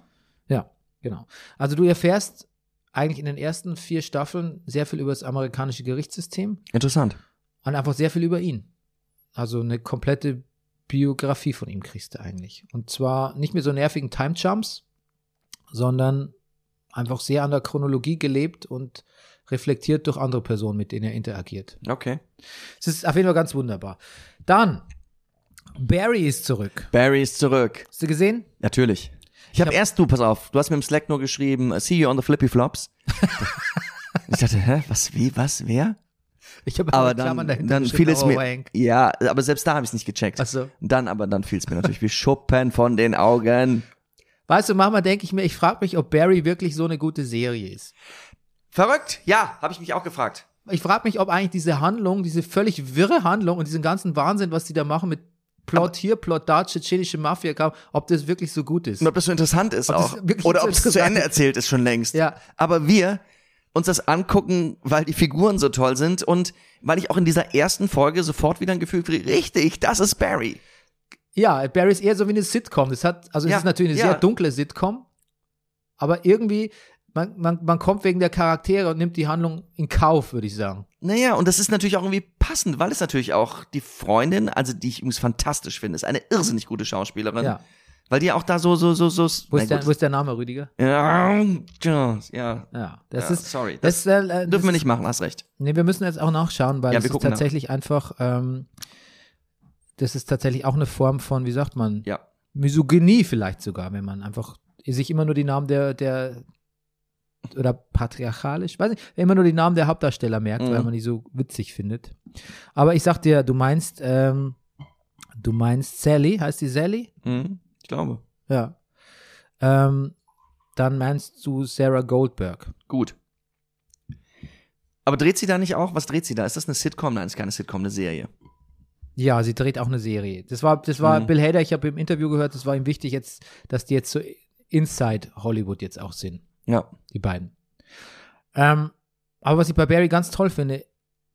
Genau. Also du erfährst eigentlich in den ersten vier Staffeln sehr viel über das amerikanische Gerichtssystem Interessant. und einfach sehr viel über ihn. Also eine komplette Biografie von ihm kriegst du eigentlich. Und zwar nicht mit so nervigen Time-Jumps, sondern einfach sehr an der Chronologie gelebt und reflektiert durch andere Personen, mit denen er interagiert. Okay. Es ist auf jeden Fall ganz wunderbar. Dann, Barry ist zurück. Barry ist zurück. Hast du gesehen? Natürlich. Ich habe hab- erst, du, pass auf, du hast mir im Slack nur geschrieben, see you on the flippy flops. [laughs] ich dachte, hä, was, wie, was, wer? Ich habe Aber dann, dahinter dann fiel es oh, mir, Hank. ja, aber selbst da habe ich es nicht gecheckt. Ach so. Dann, aber dann fiel es mir natürlich wie Schuppen von den Augen. Weißt du, manchmal denke ich mir, ich frage mich, ob Barry wirklich so eine gute Serie ist. Verrückt? Ja, habe ich mich auch gefragt. Ich frage mich, ob eigentlich diese Handlung, diese völlig wirre Handlung und diesen ganzen Wahnsinn, was die da machen mit Plot hier, Plot da, tschetschenische Mafia kam, ob das wirklich so gut ist. Und ob das so interessant ist Ob auch. Oder so ob es zu Ende erzählt ist schon längst. Ja. Aber wir uns das angucken, weil die Figuren so toll sind und weil ich auch in dieser ersten Folge sofort wieder ein Gefühl kriege, richtig, das ist Barry. Ja, Barry ist eher so wie eine Sitcom. Das hat, also es Ja, ist natürlich eine ja. sehr dunkle Sitcom, aber irgendwie, man, man, man kommt wegen der Charaktere und nimmt die Handlung in Kauf, würde ich sagen. Naja, und das ist natürlich auch irgendwie passend, weil es natürlich auch die Freundin, also die ich übrigens fantastisch finde, ist eine irrsinnig gute Schauspielerin. Ja. Weil die auch da so, so, so, so. Wo ist, der, wo ist der Name, Rüdiger? Ja, ja, ja. Das Ja, ist, sorry, das, äh, äh, Dürfen das wir nicht machen, hast recht. Nee, wir müssen jetzt auch nachschauen, weil Ja, wir ist gucken nach. tatsächlich einfach, ähm, das ist tatsächlich auch eine Form von, wie sagt man, Ja. Misogynie vielleicht sogar, wenn man einfach sich immer nur die Namen der, der oder patriarchalisch, weiß nicht, immer nur die Namen der Hauptdarsteller merkt, Mhm. weil man die so witzig findet. Aber ich sag dir, du meinst, ähm, du meinst Sally, heißt die Sally? Mhm, ich glaube. Ja. Ähm, dann meinst du Sarah Goldberg. Gut. Aber dreht sie da nicht auch? Was dreht sie da? Ist das eine Sitcom? Nein, ist keine Sitcom, eine Serie. Ja, sie dreht auch eine Serie. Das war, das war Mhm. Bill Hader, ich habe im Interview gehört, das war ihm wichtig jetzt, dass die jetzt so inside Hollywood jetzt auch sind, Ja. die beiden. Ähm, aber was ich bei Barry ganz toll finde,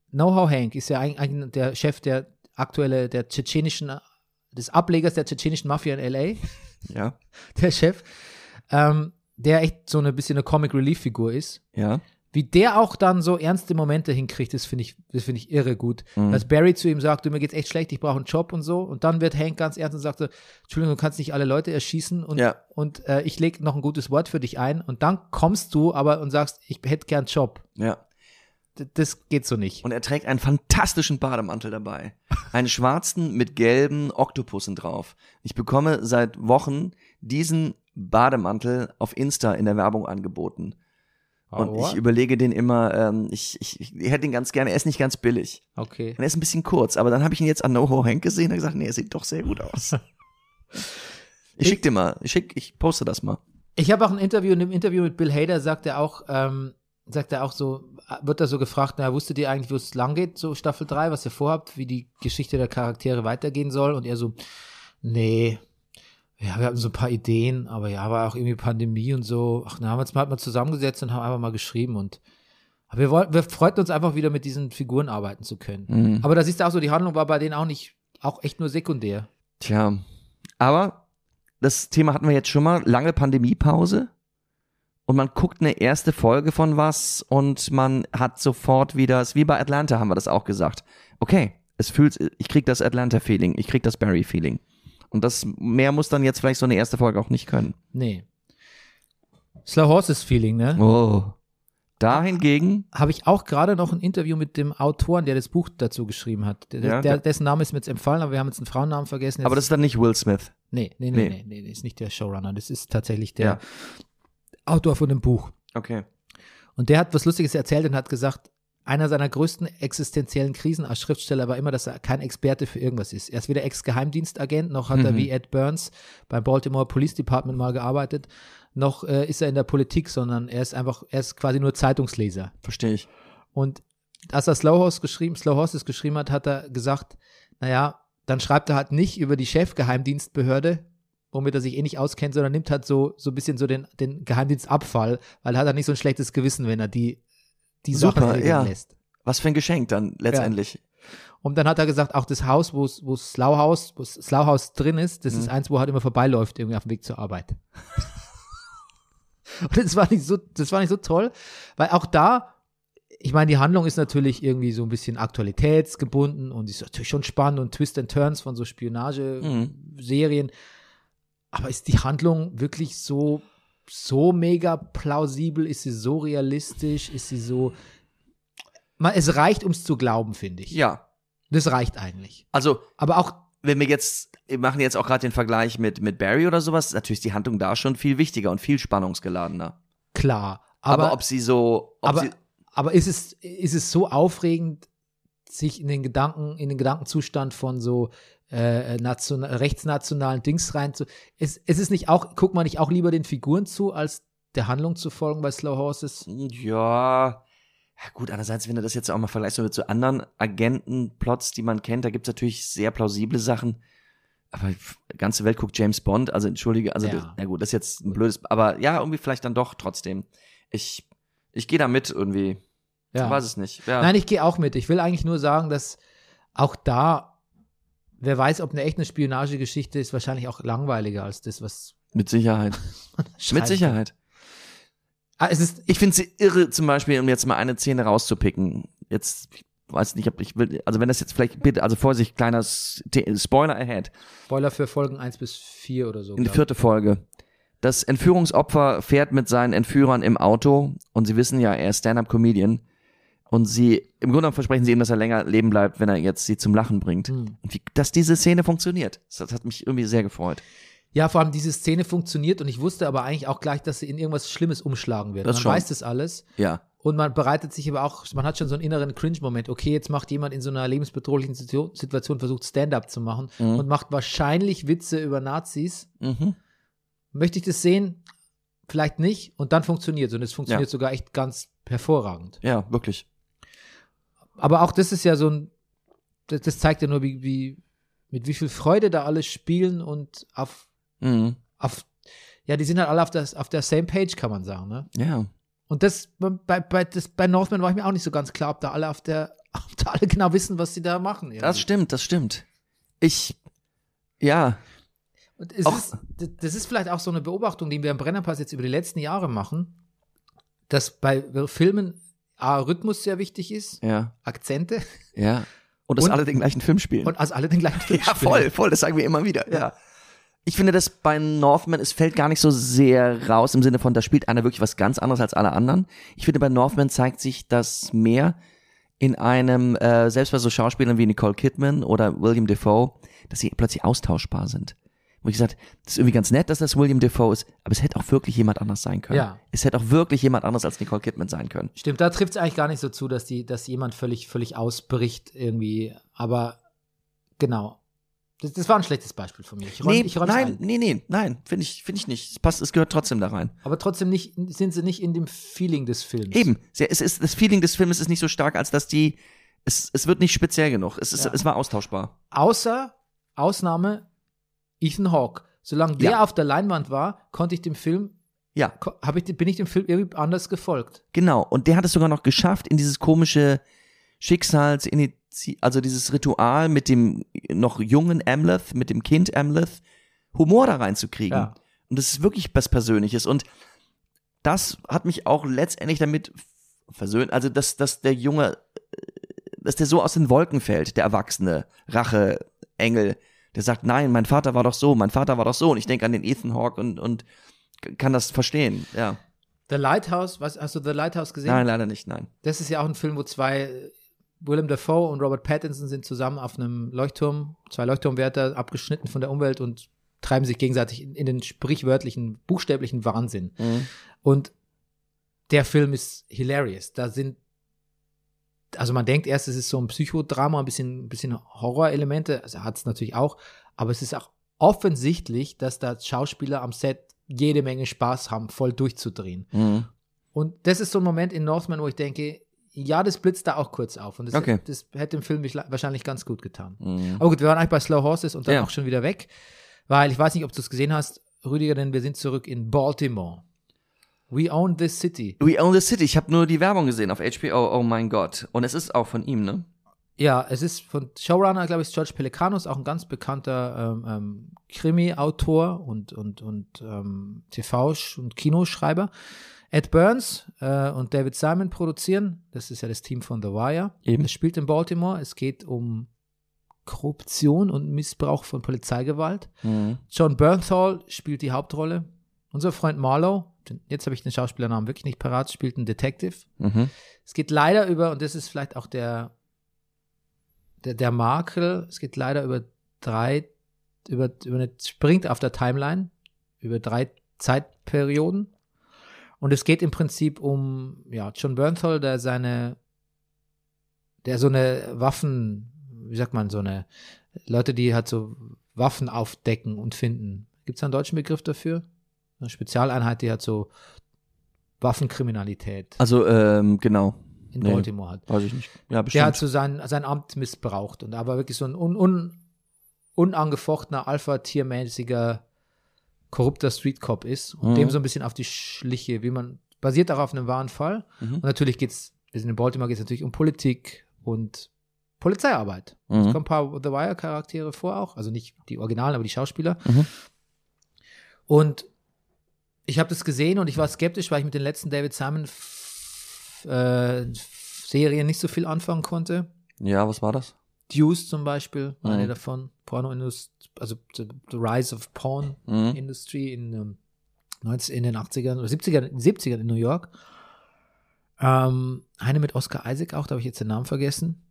Know-how Hank ist ja eigentlich der Chef der aktuelle, der tschetschenischen, des Ablegers der tschetschenischen Mafia in L.A., [laughs] Ja. der Chef, ähm, der echt so eine bisschen eine Comic Relief Figur ist. Ja. Wie der auch dann so ernste Momente hinkriegt, das finde ich, das finde ich irre gut. Mhm. Dass Barry zu ihm sagt, du, mir geht's echt schlecht, ich brauche einen Job und so. Und dann wird Hank ganz ernst und sagt so, Entschuldigung, du kannst nicht alle Leute erschießen und, Ja. und äh, ich leg noch ein gutes Wort für dich ein. Und dann kommst du aber und sagst, ich hätte gern einen Job. Ja. D das geht so nicht. Und er trägt einen fantastischen Bademantel dabei. Einen schwarzen mit gelben Oktopussen drauf. Ich bekomme seit Wochen diesen Bademantel auf Insta in der Werbung angeboten. Und ich überlege den immer, ähm, ich, ich, ich hätte ihn ganz gerne, er ist nicht ganz billig. okay. Und er ist ein bisschen kurz, aber dann habe ich ihn jetzt an NoHo Hank gesehen und gesagt, nee, er sieht doch sehr gut aus. [laughs] Ich schick dir mal, ich schick, ich poste das mal. Ich habe auch ein Interview, in dem Interview mit Bill Hader sagt er auch, ähm, sagt er auch so, wird da so gefragt, na, wusstet ihr eigentlich, wo es lang geht, so Staffel 3, was ihr vorhabt, wie die Geschichte der Charaktere weitergehen soll? Und er so, nee, ja, wir hatten so ein paar Ideen, aber ja, war auch irgendwie Pandemie und so. Ach, na, haben wir uns mal, mal zusammengesetzt und haben einfach mal geschrieben und aber wir, wollten, wir freuten uns einfach wieder mit diesen Figuren arbeiten zu können. Mhm. Aber da siehst du auch so, die Handlung war bei denen auch nicht, auch echt nur sekundär. Tja, aber das Thema hatten wir jetzt schon mal, lange Pandemiepause und man guckt eine erste Folge von was und man hat sofort wieder, wie bei Atlanta haben wir das auch gesagt. Okay, es fühlt, ich krieg das Atlanta-Feeling, ich krieg das Barry-Feeling. Und das mehr muss dann jetzt vielleicht so eine erste Folge auch nicht können. Nee. Slow Horses Feeling, ne? Oh. Da hingegen, habe ich auch gerade noch ein Interview mit dem Autoren, der das Buch dazu geschrieben hat. Der, Ja, der, dessen Name ist mir jetzt empfallen, aber wir haben jetzt einen Frauennamen vergessen. Jetzt, aber das ist dann nicht Will Smith. nee, nee, nee, Nee. nee, nee, nee, ist nicht der Showrunner. Das ist tatsächlich der Ja. Autor von dem Buch. Okay. Und der hat was Lustiges erzählt und hat gesagt, einer seiner größten existenziellen Krisen als Schriftsteller war immer, dass er kein Experte für irgendwas ist. Er ist weder Ex-Geheimdienstagent, noch hat er Mhm. wie Ed Burns beim Baltimore Police Department mal gearbeitet, noch äh, ist er in der Politik, sondern er ist einfach, er ist quasi nur Zeitungsleser. Verstehe ich. Und als er Slow Horse geschrieben, Slow Horses geschrieben hat, hat er gesagt, naja, dann schreibt er halt nicht über die Chefgeheimdienstbehörde, womit er sich eh nicht auskennt, sondern nimmt halt so, so ein bisschen so den, den Geheimdienstabfall, weil er hat dann nicht so ein schlechtes Gewissen, wenn er die, die Super, Sachen regeln ja. lässt. Was für ein Geschenk dann letztendlich. Und dann hat er gesagt, auch das Haus, wo wo House, wo House drin ist, das ist Mhm. eins, wo er halt immer vorbeiläuft, irgendwie auf dem Weg zur Arbeit. [laughs] Und das war nicht so, das war nicht so toll, weil auch da, ich meine, die Handlung ist natürlich irgendwie so ein bisschen aktualitätsgebunden und ist natürlich schon spannend und Twist and Turns von so Spionage-Serien. Aber ist die Handlung wirklich so, so mega plausibel? Ist sie so realistisch? Ist sie so. Man, es reicht, um es zu glauben, finde ich. Ja. Das reicht eigentlich. Also, Aber auch, wenn wir jetzt, wir machen jetzt auch gerade den Vergleich mit, mit Barry oder sowas, ist natürlich die Handlung da schon viel wichtiger und viel spannungsgeladener. klar. Aber, Aber, ob sie so, ob aber, sie, aber ist, es, ist es so aufregend, sich in den Gedanken, in den Gedankenzustand von so äh, nation, rechtsnationalen Dings rein zu. Es, es ist nicht auch, guckt man nicht auch lieber den Figuren zu, als der Handlung zu folgen bei Slow Horses? ja, ja gut, andererseits, wenn du das jetzt auch mal vergleichst mit so anderen Agentenplots, die man kennt, da gibt's natürlich sehr plausible Sachen. Aber die ganze Welt guckt James Bond, also entschuldige, also Ja. das, ja gut, das ist jetzt ein blödes, aber ja, irgendwie vielleicht dann doch trotzdem. Ich, ich gehe da mit irgendwie. Ja. Ich weiß es nicht. Ja. Nein, ich gehe auch mit. Ich will eigentlich nur sagen, dass auch da, wer weiß, ob eine echte Spionagegeschichte ist, wahrscheinlich auch langweiliger als das, was mit Sicherheit. [laughs] Mit Sicherheit. Ah, es ist, Ich finde sie irre, zum Beispiel, um jetzt mal eine Szene rauszupicken. Jetzt, ich weiß nicht, ob ich will, also wenn das jetzt vielleicht, bitte, also Vorsicht, kleiner Spoiler ahead. Spoiler für Folgen 1 bis 4 oder so. In die vierte Folge. Das Entführungsopfer fährt mit seinen Entführern im Auto und sie wissen ja, er ist Stand-Up-Comedian. Und sie, im Grunde genommen versprechen sie ihm, dass er länger leben bleibt, wenn er jetzt sie zum Lachen bringt. Hm. Und wie, dass diese Szene funktioniert. Das hat mich irgendwie sehr gefreut. Ja, vor allem diese Szene funktioniert und ich wusste aber eigentlich auch gleich, dass sie in irgendwas Schlimmes umschlagen wird. Das man schon. weiß das alles Ja. und man bereitet sich aber auch, man hat schon so einen inneren Cringe-Moment. Okay, jetzt macht jemand in so einer lebensbedrohlichen Situ- Situation, versucht Stand-up zu machen Mhm. und macht wahrscheinlich Witze über Nazis. Mhm. Möchte ich das sehen? Vielleicht nicht. Und dann funktioniert es. Und es funktioniert Ja. sogar echt ganz hervorragend. Ja, wirklich. Aber auch das ist ja so ein, das, das zeigt ja nur, wie, wie, mit wie viel Freude da alle spielen und auf, Mhm. auf, ja, die sind halt alle auf, das, auf der same page, kann man sagen, ne? Ja. Und das bei, bei, das, bei Northman war ich mir auch nicht so ganz klar, ob da alle auf der, [laughs] ob da alle genau wissen, was sie da machen. Das irgendwie. stimmt, das stimmt. Ich, ja, Und es Auch- ist, das- das ist vielleicht auch so eine Beobachtung, die wir im Brennerpass jetzt über die letzten Jahre machen, dass bei Filmen A, Rhythmus sehr wichtig ist, ja, Akzente ja. Und dass Und- alle den gleichen Film spielen. und also alle den gleichen Film [laughs] ja, spielen. voll, voll, das sagen wir immer wieder. Ja. Ich finde, dass bei Northman, es fällt gar nicht so sehr raus im Sinne von, da spielt einer wirklich was ganz anderes als alle anderen. Ich finde, bei Northman zeigt sich das mehr in einem, äh, selbst bei so Schauspielern wie Nicole Kidman oder William Defoe, dass sie plötzlich austauschbar sind. Wo ich gesagt, das ist irgendwie ganz nett, dass das William Defoe ist, aber es hätte auch wirklich jemand anders sein können. Ja. Es hätte auch wirklich jemand anders als Nicole Kidman sein können. Stimmt, da trifft es eigentlich gar nicht so zu, dass die, dass jemand völlig, völlig ausbricht irgendwie. Aber genau. Das, das war ein schlechtes Beispiel von mir. Ich räum, Nee, ich nein, ein. nee, nee, nein, finde ich, finde ich nicht. Es passt, es gehört trotzdem da rein. Aber trotzdem nicht, sind sie nicht in dem Feeling des Films. Eben, es ist, das Feeling des Films ist nicht so stark, als dass die, es, es wird nicht speziell genug. Es, ist, Ja. es war austauschbar. Außer, Ausnahme, Ethan Hawke. Solange der Ja. auf der Leinwand war, konnte ich dem Film, Ja, hab ich, bin ich dem Film irgendwie anders gefolgt. genau. Und der hat es sogar noch geschafft, in dieses komische Schicksals, also dieses Ritual mit dem noch jungen Amleth, mit dem Kind Amleth, Humor da reinzukriegen. Ja. Und das ist wirklich was Persönliches. Und das hat mich auch letztendlich damit versöhnt, also dass, dass der Junge, äh, dass der so aus den Wolken fällt, der Erwachsene, Rache, Engel, der sagt, nein, mein Vater war doch so, mein Vater war doch so. Und ich denke an den Ethan Hawke und, und kann das verstehen. Ja. The Lighthouse, was, hast du The Lighthouse gesehen? Nein, leider nicht, nein. Das ist ja auch ein Film, wo zwei, Willem Dafoe und Robert Pattinson sind zusammen auf einem Leuchtturm, zwei Leuchtturmwärter, abgeschnitten von der Umwelt und treiben sich gegenseitig in, in den sprichwörtlichen, buchstäblichen Wahnsinn. Mhm. Und der Film ist hilarious. Da sind, also man denkt erst, es ist so ein Psychodrama, ein bisschen, bisschen Horrorelemente, also hat es natürlich auch, aber es ist auch offensichtlich, dass da Schauspieler am Set jede Menge Spaß haben, voll durchzudrehen. Mhm. Und das ist so ein Moment in Northman, wo ich denke, ja, das blitzt da auch kurz auf. Und das, Okay. das hätte dem Film wahrscheinlich ganz gut getan. Mhm. Aber gut, wir waren eigentlich bei Slow Horses und dann Ja. auch schon wieder weg, weil ich weiß nicht, ob du es gesehen hast, Rüdiger, denn wir sind zurück in Baltimore. We own this city. We Own the City. Ich habe nur die Werbung gesehen auf HBO. Oh mein Gott. Und es ist auch von ihm, ne? Ja, es ist von Showrunner, glaube ich, George Pelicanos, auch ein ganz bekannter ähm, ähm, Krimi-Autor und, und, und ähm, TV- und Kinoschreiber. Ed Burns äh, und David Simon produzieren. Das ist ja das Team von The Wire. Eben. Es spielt in Baltimore. Es geht um Korruption und Missbrauch von Polizeigewalt. Mhm. John Bernthal spielt die Hauptrolle. Unser Freund Marlowe, jetzt habe ich den Schauspielernamen wirklich nicht parat, spielt einen Detective. Mhm. Es geht leider über, und das ist vielleicht auch der, der, der Makel, es geht leider über drei, über, über eine, springt auf der Timeline, über drei Zeitperioden. Und es geht im Prinzip um, ja, John Bernthal, der seine, der so eine Waffen, wie sagt man, so eine, Leute, die halt so Waffen aufdecken und finden. Gibt es einen deutschen Begriff dafür? Eine Spezialeinheit, die halt so Waffenkriminalität Also, ähm, genau. in Nee. Baltimore hat. Weiß ich nicht. Ja, Der bestimmt. hat so sein, sein Amt missbraucht und aber wirklich so ein un, un, unangefochtener, alpha-tiermäßiger, korrupter Street-Cop ist und Mhm. dem so ein bisschen auf die Schliche, wie man, basiert auch auf einem wahren Fall. Mhm. Und natürlich geht's, wir sind in Baltimore, geht's natürlich um Politik und Polizeiarbeit. Es Mhm. kommen ein paar The Wire-Charaktere vor auch, also nicht die Originalen, aber die Schauspieler. Mhm. Und ich habe das gesehen und ich war skeptisch, weil ich mit den letzten David Simon äh, Serien nicht so viel anfangen konnte. Ja, was war das? Deuce zum Beispiel, eine Mhm. davon, Porno-Industrie, also the, the Rise of Porn Mhm. Industry in, ähm, 19, in den 80ern oder 70ern, 70ern in New York. Ähm, eine mit Oscar Isaac auch, da habe ich jetzt den Namen vergessen.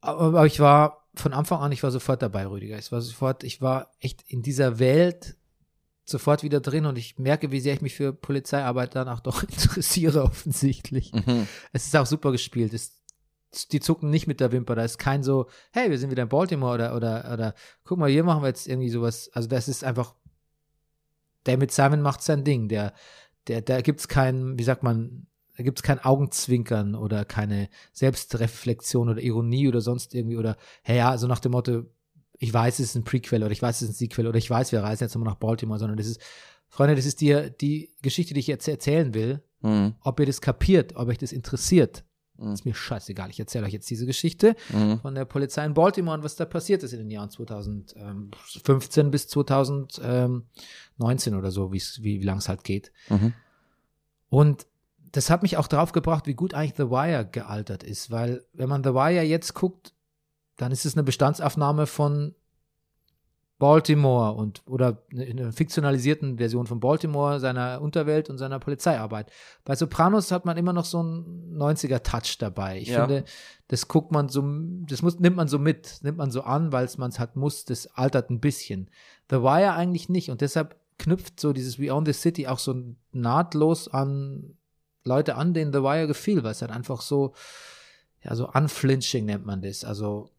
Aber, aber ich war von Anfang an, ich war sofort dabei, Rüdiger. Ich war sofort, ich war echt in dieser Welt sofort wieder drin und ich merke, wie sehr ich mich für Polizeiarbeit danach doch [laughs] interessiere, offensichtlich. Mhm. Es ist auch super gespielt. Es, die zucken nicht mit der Wimper. Da ist kein so, hey, wir sind wieder in Baltimore oder, oder, oder guck mal, hier machen wir jetzt irgendwie sowas. Also das ist einfach, der mit Simon macht sein Ding. Der, der, da gibt's keinen, wie sagt man, da gibt's kein Augenzwinkern oder keine Selbstreflexion oder Ironie oder sonst irgendwie oder, hey, ja, so nach dem Motto, ich weiß, es ist ein Prequel oder ich weiß, es ist ein Sequel oder ich weiß, wir reisen jetzt nochmal nach Baltimore, sondern das ist, Freunde, das ist dir die Geschichte, die ich jetzt erzählen will. Mhm. Ob ihr das kapiert, ob euch das interessiert, Mhm. ist mir scheißegal. Ich erzähle euch jetzt diese Geschichte Mhm. von der Polizei in Baltimore und was da passiert ist in den Jahren 2015 bis 2019 oder so, wie, wie lang es halt geht. Mhm. Und das hat mich auch drauf gebracht, wie gut eigentlich The Wire gealtert ist, weil wenn man The Wire jetzt guckt, dann ist es eine Bestandsaufnahme von Baltimore und oder eine, eine fiktionalisierten Version von Baltimore, seiner Unterwelt und seiner Polizeiarbeit. Bei Sopranos hat man immer noch so einen 90er-Touch dabei. Ich Ja. finde, das guckt man so, das muss, nimmt man so mit, nimmt man so an, weil es man es halt muss, das altert ein bisschen. The Wire eigentlich nicht und deshalb knüpft so dieses We Own the City auch so nahtlos an Leute an, denen The Wire gefiel, weil es halt einfach so, ja, so unflinching nennt man das. Also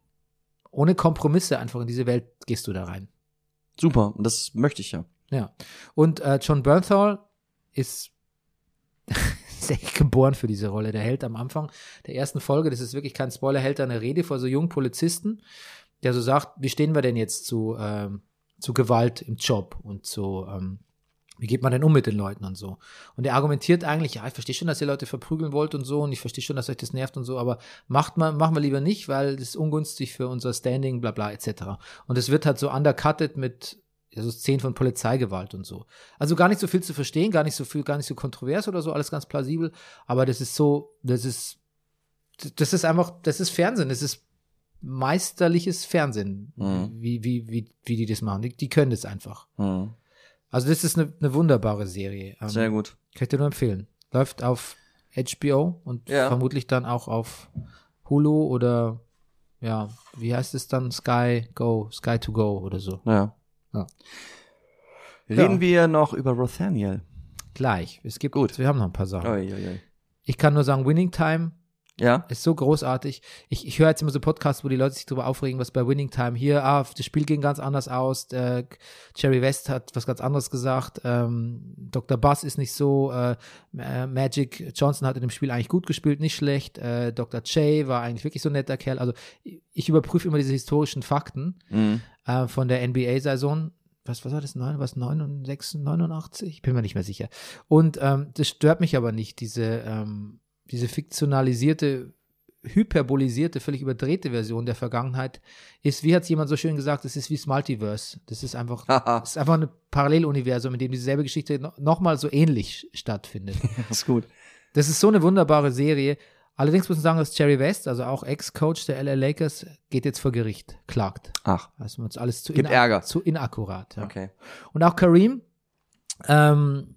ohne Kompromisse einfach in diese Welt gehst du da rein. Super, und das möchte ich ja. Ja. Und äh, John Bernthal ist [laughs] ist echt geboren für diese Rolle. Der hält am Anfang der ersten Folge, das ist wirklich kein Spoiler, hält da eine Rede vor so jungen Polizisten, der so sagt, wie stehen wir denn jetzt zu, ähm, zu Gewalt im Job und zu, ähm, wie geht man denn um mit den Leuten und so. Und er argumentiert eigentlich, ja, ich verstehe schon, dass ihr Leute verprügeln wollt und so und ich verstehe schon, dass euch das nervt und so, aber macht mal, machen wir lieber nicht, weil das ist ungünstig für unser Standing, bla bla etc. Und es wird halt so undercutted mit also Szenen von Polizeigewalt und so. Also gar nicht so viel zu verstehen, gar nicht so viel, gar nicht so kontrovers oder so, alles ganz plausibel, aber das ist so, das ist, das ist einfach, das ist Fernsehen, das ist meisterliches Fernsehen, Mhm. wie, wie, wie, wie die das machen. Die, die können das einfach. Mhm. Also das ist eine, eine wunderbare Serie. Ähm, Sehr gut. Kann ich dir nur empfehlen. Läuft auf HBO und Ja. vermutlich dann auch auf Hulu oder ja, wie heißt es dann? Sky Go, Sky to Go oder so. Ja. Ja. Reden Ja. wir noch über Rothaniel. Gleich. Es gibt, Gut. wir haben noch ein paar Sachen. Ui, ui, ui. Ich kann nur sagen, Winning Time Ja? ist so großartig. Ich, ich höre jetzt immer so Podcasts, wo die Leute sich darüber aufregen, was bei Winning Time hier, ah, das Spiel ging ganz anders aus. Äh, Jerry West hat was ganz anderes gesagt. Ähm, Dr. Buzz ist nicht so. Äh, Magic Johnson hat in dem Spiel eigentlich gut gespielt, nicht schlecht. Äh, Dr. J war eigentlich wirklich so ein netter Kerl. Also ich, überprüfe immer diese historischen Fakten Mhm. äh, von der NBA-Saison. Was, was war das? Neun, was? 69, 89? Ich bin mir nicht mehr sicher. Und ähm, das stört mich aber nicht, diese, ähm, diese fiktionalisierte, hyperbolisierte, völlig überdrehte Version der Vergangenheit ist, wie hat es jemand so schön gesagt, das ist wie das Multiverse. Das ist einfach, [laughs] das ist einfach ein Paralleluniversum, in dem dieselbe Geschichte no, nochmal so ähnlich stattfindet. [laughs] ist gut. Das ist so eine wunderbare Serie. Allerdings muss man sagen, dass Jerry West, also auch Ex-Coach der LA Lakers, geht jetzt vor Gericht, klagt. Ach, Also uns alles zu, Gibt Ärger. zu inakkurat. Ja. okay. Und auch Kareem, ähm,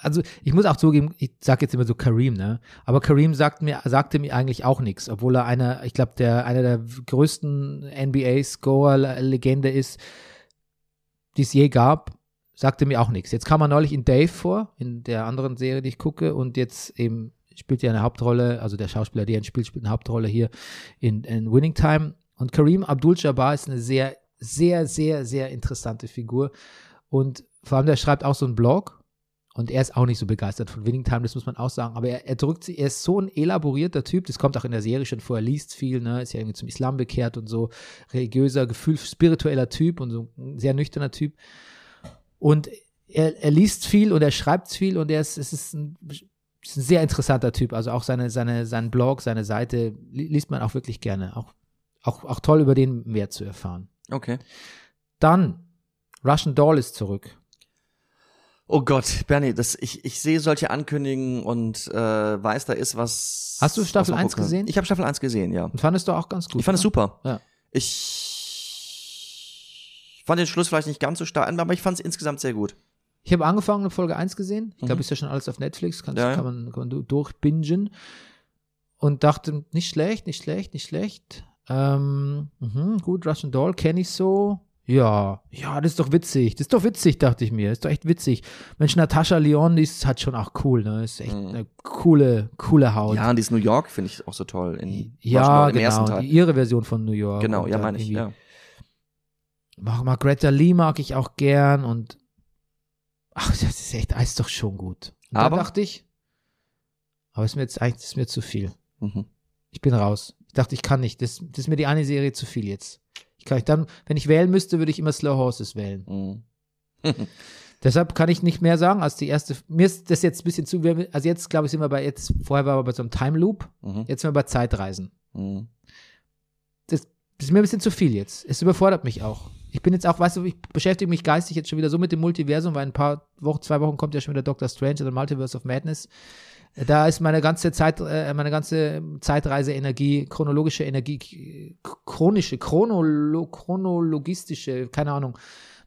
also ich muss auch zugeben, ich sage jetzt immer so Kareem, ne? Aber Kareem sagt mir, sagte mir eigentlich auch nichts, obwohl er einer, ich glaube, der einer der größten NBA-Scorer-Legende ist, die es je gab, sagte mir auch nichts. Jetzt kam er neulich in Dave vor, in der anderen Serie, die ich gucke, und jetzt eben spielt er eine Hauptrolle, also der Schauspieler, der ihn spielt, spielt eine Hauptrolle hier in, in Winning Time. Und Kareem Abdul-Jabbar ist eine sehr, sehr, sehr, sehr interessante Figur. Und vor allem, der schreibt auch so einen Blog. Und er ist auch nicht so begeistert von Winning Time, das muss man auch sagen. Aber er, er drückt sich, er ist so ein elaborierter Typ, das kommt auch in der Serie schon vor, er liest viel, ne, ist ja irgendwie zum Islam bekehrt und so, religiöser, gefühl, spiritueller Typ und so ein sehr nüchterner Typ. Und er, er liest viel und er schreibt viel und er ist, es ist ein, ist ein sehr interessanter Typ. Also auch seine, seine, seinen Blog, seine Seite li- liest man auch wirklich gerne. Auch, auch, auch toll über den mehr zu erfahren. Okay. Dann, Russian Doll ist zurück. Oh Gott, Bernie, das, ich, ich sehe solche Ankündigungen und äh, weiß, da ist was. Hast du Staffel was man 1 gucken kann. gesehen? Ich habe Staffel 1 gesehen, ja. Und fandest du auch ganz gut. Ich fand es ne? super. Ja. Ich fand den Schluss vielleicht nicht ganz so stark, aber ich fand es insgesamt sehr gut. Ich habe angefangen Folge 1 gesehen. Ich glaube, Mhm. ist ja schon alles auf Netflix, kann, Ja, ja. kann, man, kann man du- durchbingen. Und dachte, nicht schlecht, nicht schlecht, nicht schlecht. Ähm, mhm, gut, Russian Doll kenne ich so. Ja, ja, das ist doch witzig. Das ist doch witzig, dachte ich mir. Das ist doch echt witzig. Mensch, Natascha Leon, die ist halt schon auch cool, ne? Ist echt Mhm. eine coole, coole Haut. Ja, und dieses New York finde ich auch so toll. In, Ja, genau. Die, ihre Version von New York. Genau, ja, meine ich. Ja. Mar Margareta Lee mag ich auch gern und ach, das ist echt, das ist doch schon gut. Und Aber- da dachte ich, Aber ist mir jetzt eigentlich ist mir zu viel. Mhm. Ich bin raus. Ich dachte, ich kann nicht. Das, das ist mir die eine Serie zu viel jetzt. Ich kann ich dann, wenn ich wählen müsste, würde ich immer Slow Horses wählen. Mhm. [laughs] Deshalb kann ich nicht mehr sagen als die erste. Mir ist das jetzt ein bisschen zu. Also jetzt glaube ich sind wir bei jetzt. Vorher waren wir bei so einem Time Loop. Mhm. Jetzt sind wir bei Zeitreisen. Mhm. Das ist mir ein bisschen zu viel jetzt. Es überfordert mich auch. Ich bin jetzt auch, weißt du, ich beschäftige mich geistig jetzt schon wieder so mit dem Multiversum, weil in ein paar Wochen, zwei Wochen kommt ja schon wieder Doctor Strange oder Multiverse of Madness. Da ist meine ganze Zeit, äh, meine ganze Zeitreise-Energie, chronologische Energie, chronische, chronolo, chronologistische, keine Ahnung.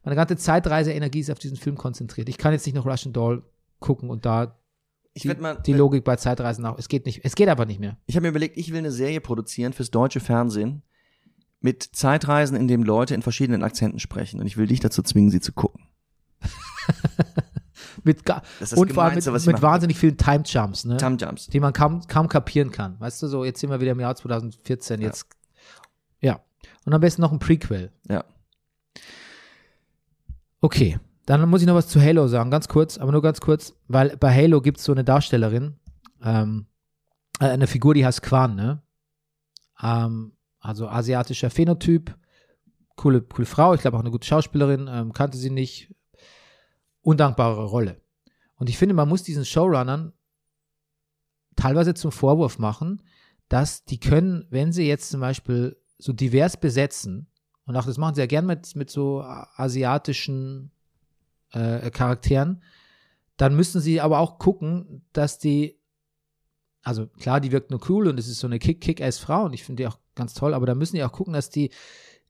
Meine ganze Zeitreise-Energie ist auf diesen Film konzentriert. Ich kann jetzt nicht noch Russian Doll gucken und da die, mal, die Logik bei Zeitreisen auch. Es geht nicht, es geht einfach nicht mehr. Ich habe mir überlegt, ich will eine Serie produzieren fürs deutsche Fernsehen mit Zeitreisen, in dem Leute in verschiedenen Akzenten sprechen. Und ich will dich dazu zwingen, sie zu gucken. [laughs] Mit, Das und vor allem mit, mit wahnsinnig vielen Time Jumps, ne? Time Jumps. die man kaum, kaum kapieren kann. Weißt du, so jetzt sind wir wieder im Jahr 2014, jetzt, ja. Und am besten noch ein Prequel. Ja. Okay, dann muss ich noch was zu Halo sagen, ganz kurz, aber nur ganz kurz, weil bei Halo gibt es so eine Darstellerin, ähm, äh, eine Figur, die heißt Quan, ne? Ähm, also asiatischer Phänotyp, coole, coole Frau, ich glaube auch eine gute Schauspielerin, ähm, kannte sie nicht, undankbare Rolle. Und ich finde, man muss diesen Showrunnern teilweise zum Vorwurf machen, dass die können, wenn sie jetzt zum Beispiel so divers besetzen, und auch das machen sie ja gern mit, mit so asiatischen äh, Charakteren, dann müssen sie aber auch gucken, dass die, also klar, die wirkt nur cool und es ist so eine Kick-Kick-Ass-Frau und ich finde die auch ganz toll, aber da müssen die auch gucken, dass die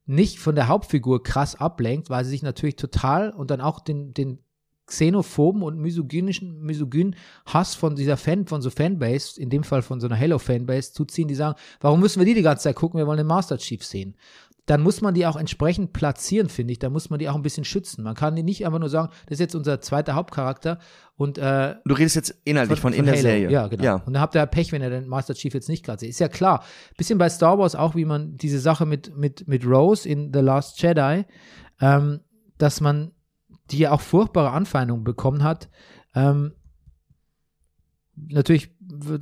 nicht von der Hauptfigur krass ablenkt, weil sie sich natürlich total und dann auch den, den xenophoben und misogynischen, misogynen Hass von dieser Fan, von so Fanbase, in dem Fall von so einer Halo-Fanbase, zuziehen, die sagen, warum müssen wir die die ganze Zeit gucken, wir wollen den Master Chief sehen. Dann muss man die auch entsprechend platzieren, finde ich. Da muss man die auch ein bisschen schützen. Man kann die nicht einfach nur sagen, das ist jetzt unser zweiter Hauptcharakter und äh, Du redest jetzt inhaltlich von, in der Halo. Serie. Ja, genau. Ja. Und dann habt ihr Pech, wenn ihr den Master Chief jetzt nicht gerade seht. Ist ja klar. Bisschen bei Star Wars auch, wie man diese Sache mit, mit, mit Rose in The Last Jedi, ähm, dass man die ja auch furchtbare Anfeindungen bekommen hat. Ähm, natürlich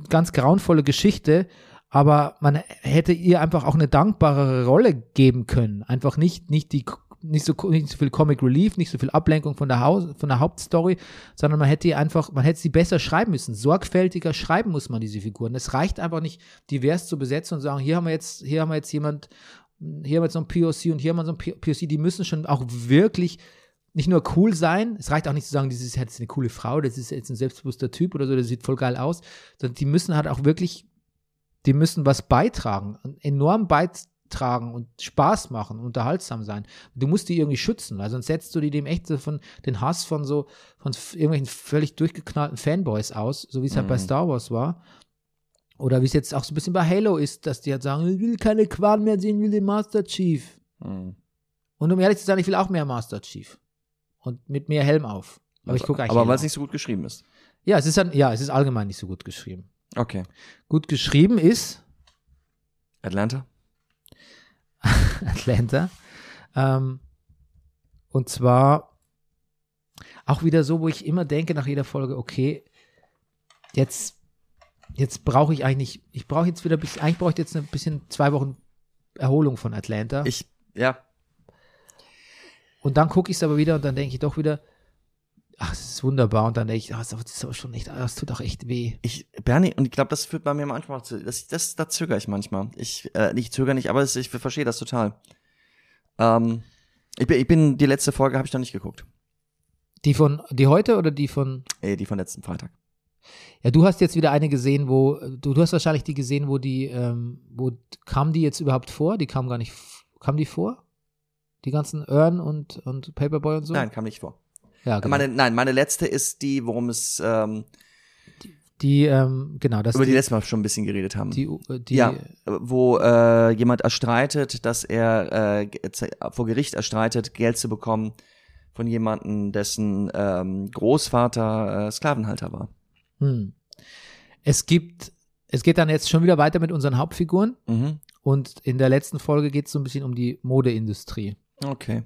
ganz grauenvolle Geschichte, aber man hätte ihr einfach auch eine dankbarere Rolle geben können. Einfach nicht, nicht die nicht so, nicht so viel Comic Relief, nicht so viel Ablenkung von der, Haus, von der Hauptstory, sondern man hätte einfach, man hätte sie besser schreiben müssen. Sorgfältiger schreiben muss man diese Figuren. Es reicht einfach nicht, divers zu besetzen und sagen, hier haben wir jetzt, hier haben wir jetzt jemand, hier haben wir jetzt so ein POC und hier haben wir so ein POC, die müssen schon auch wirklich nicht nur cool sein, es reicht auch nicht zu sagen, das ist jetzt eine coole Frau, das ist jetzt ein selbstbewusster Typ oder so, das sieht voll geil aus, sondern die müssen halt auch wirklich, die müssen was beitragen, enorm beitragen und Spaß machen, unterhaltsam sein. Du musst die irgendwie schützen, weil sonst setzt du die dem echt so von den Hass von so, von irgendwelchen völlig durchgeknallten Fanboys aus, so wie es halt bei Mhm. Star Wars war. Oder wie es jetzt auch so ein bisschen bei Halo ist, dass die halt sagen, ich will keine Quan mehr sehen, ich will den Master Chief. Mhm. Und um ehrlich zu sein, ich will auch mehr Master Chief. Und mit mehr Helm auf. Aber ich gucke eigentlich. Aber weil es nicht so gut geschrieben ist. Ja, es ist dann, ja, es ist allgemein nicht so gut geschrieben. Okay. Gut geschrieben ist Atlanta? [laughs] Atlanta. Ähm, und zwar auch wieder so, wo ich immer denke nach jeder Folge, okay, jetzt, jetzt brauche ich eigentlich, ich brauche jetzt wieder, eigentlich brauche ich jetzt ein bisschen zwei Wochen Erholung von Atlanta. Ich, ja. Und dann gucke ich es aber wieder und dann denke ich doch wieder, ach, es ist wunderbar. Und dann denke ich, ach, das ist aber schon echt, ah, das tut doch echt weh. Ich, Bernie, und ich glaube, das führt bei mir manchmal zu, das, das, da zögere ich manchmal. Ich, äh, nicht zögere nicht, aber es, ich verstehe das total. Ähm, ich bin, ich bin, die letzte Folge habe ich noch nicht geguckt. Die von, die heute oder die von, Äh, die von letzten Freitag. ja, du hast jetzt wieder eine gesehen, wo, du, du hast wahrscheinlich die gesehen, wo die, ähm, wo kam die jetzt überhaupt vor? Die kam gar nicht, kam die vor? Die ganzen Earn und, und Paperboy und so? Nein, kam nicht vor. Ja, genau. Meine, nein, meine letzte ist die, worum es, ähm, die, ähm, genau, das über die die, letztes Mal schon ein bisschen geredet haben. die, äh, die, ja, wo äh, jemand erstreitet, dass er äh, vor Gericht erstreitet, Geld zu bekommen von jemandem, dessen ähm, Großvater äh, Sklavenhalter war. hm. Es gibt, es geht dann jetzt schon wieder weiter mit unseren Hauptfiguren Mhm. und in der letzten Folge geht es so ein bisschen um die Modeindustrie. Okay.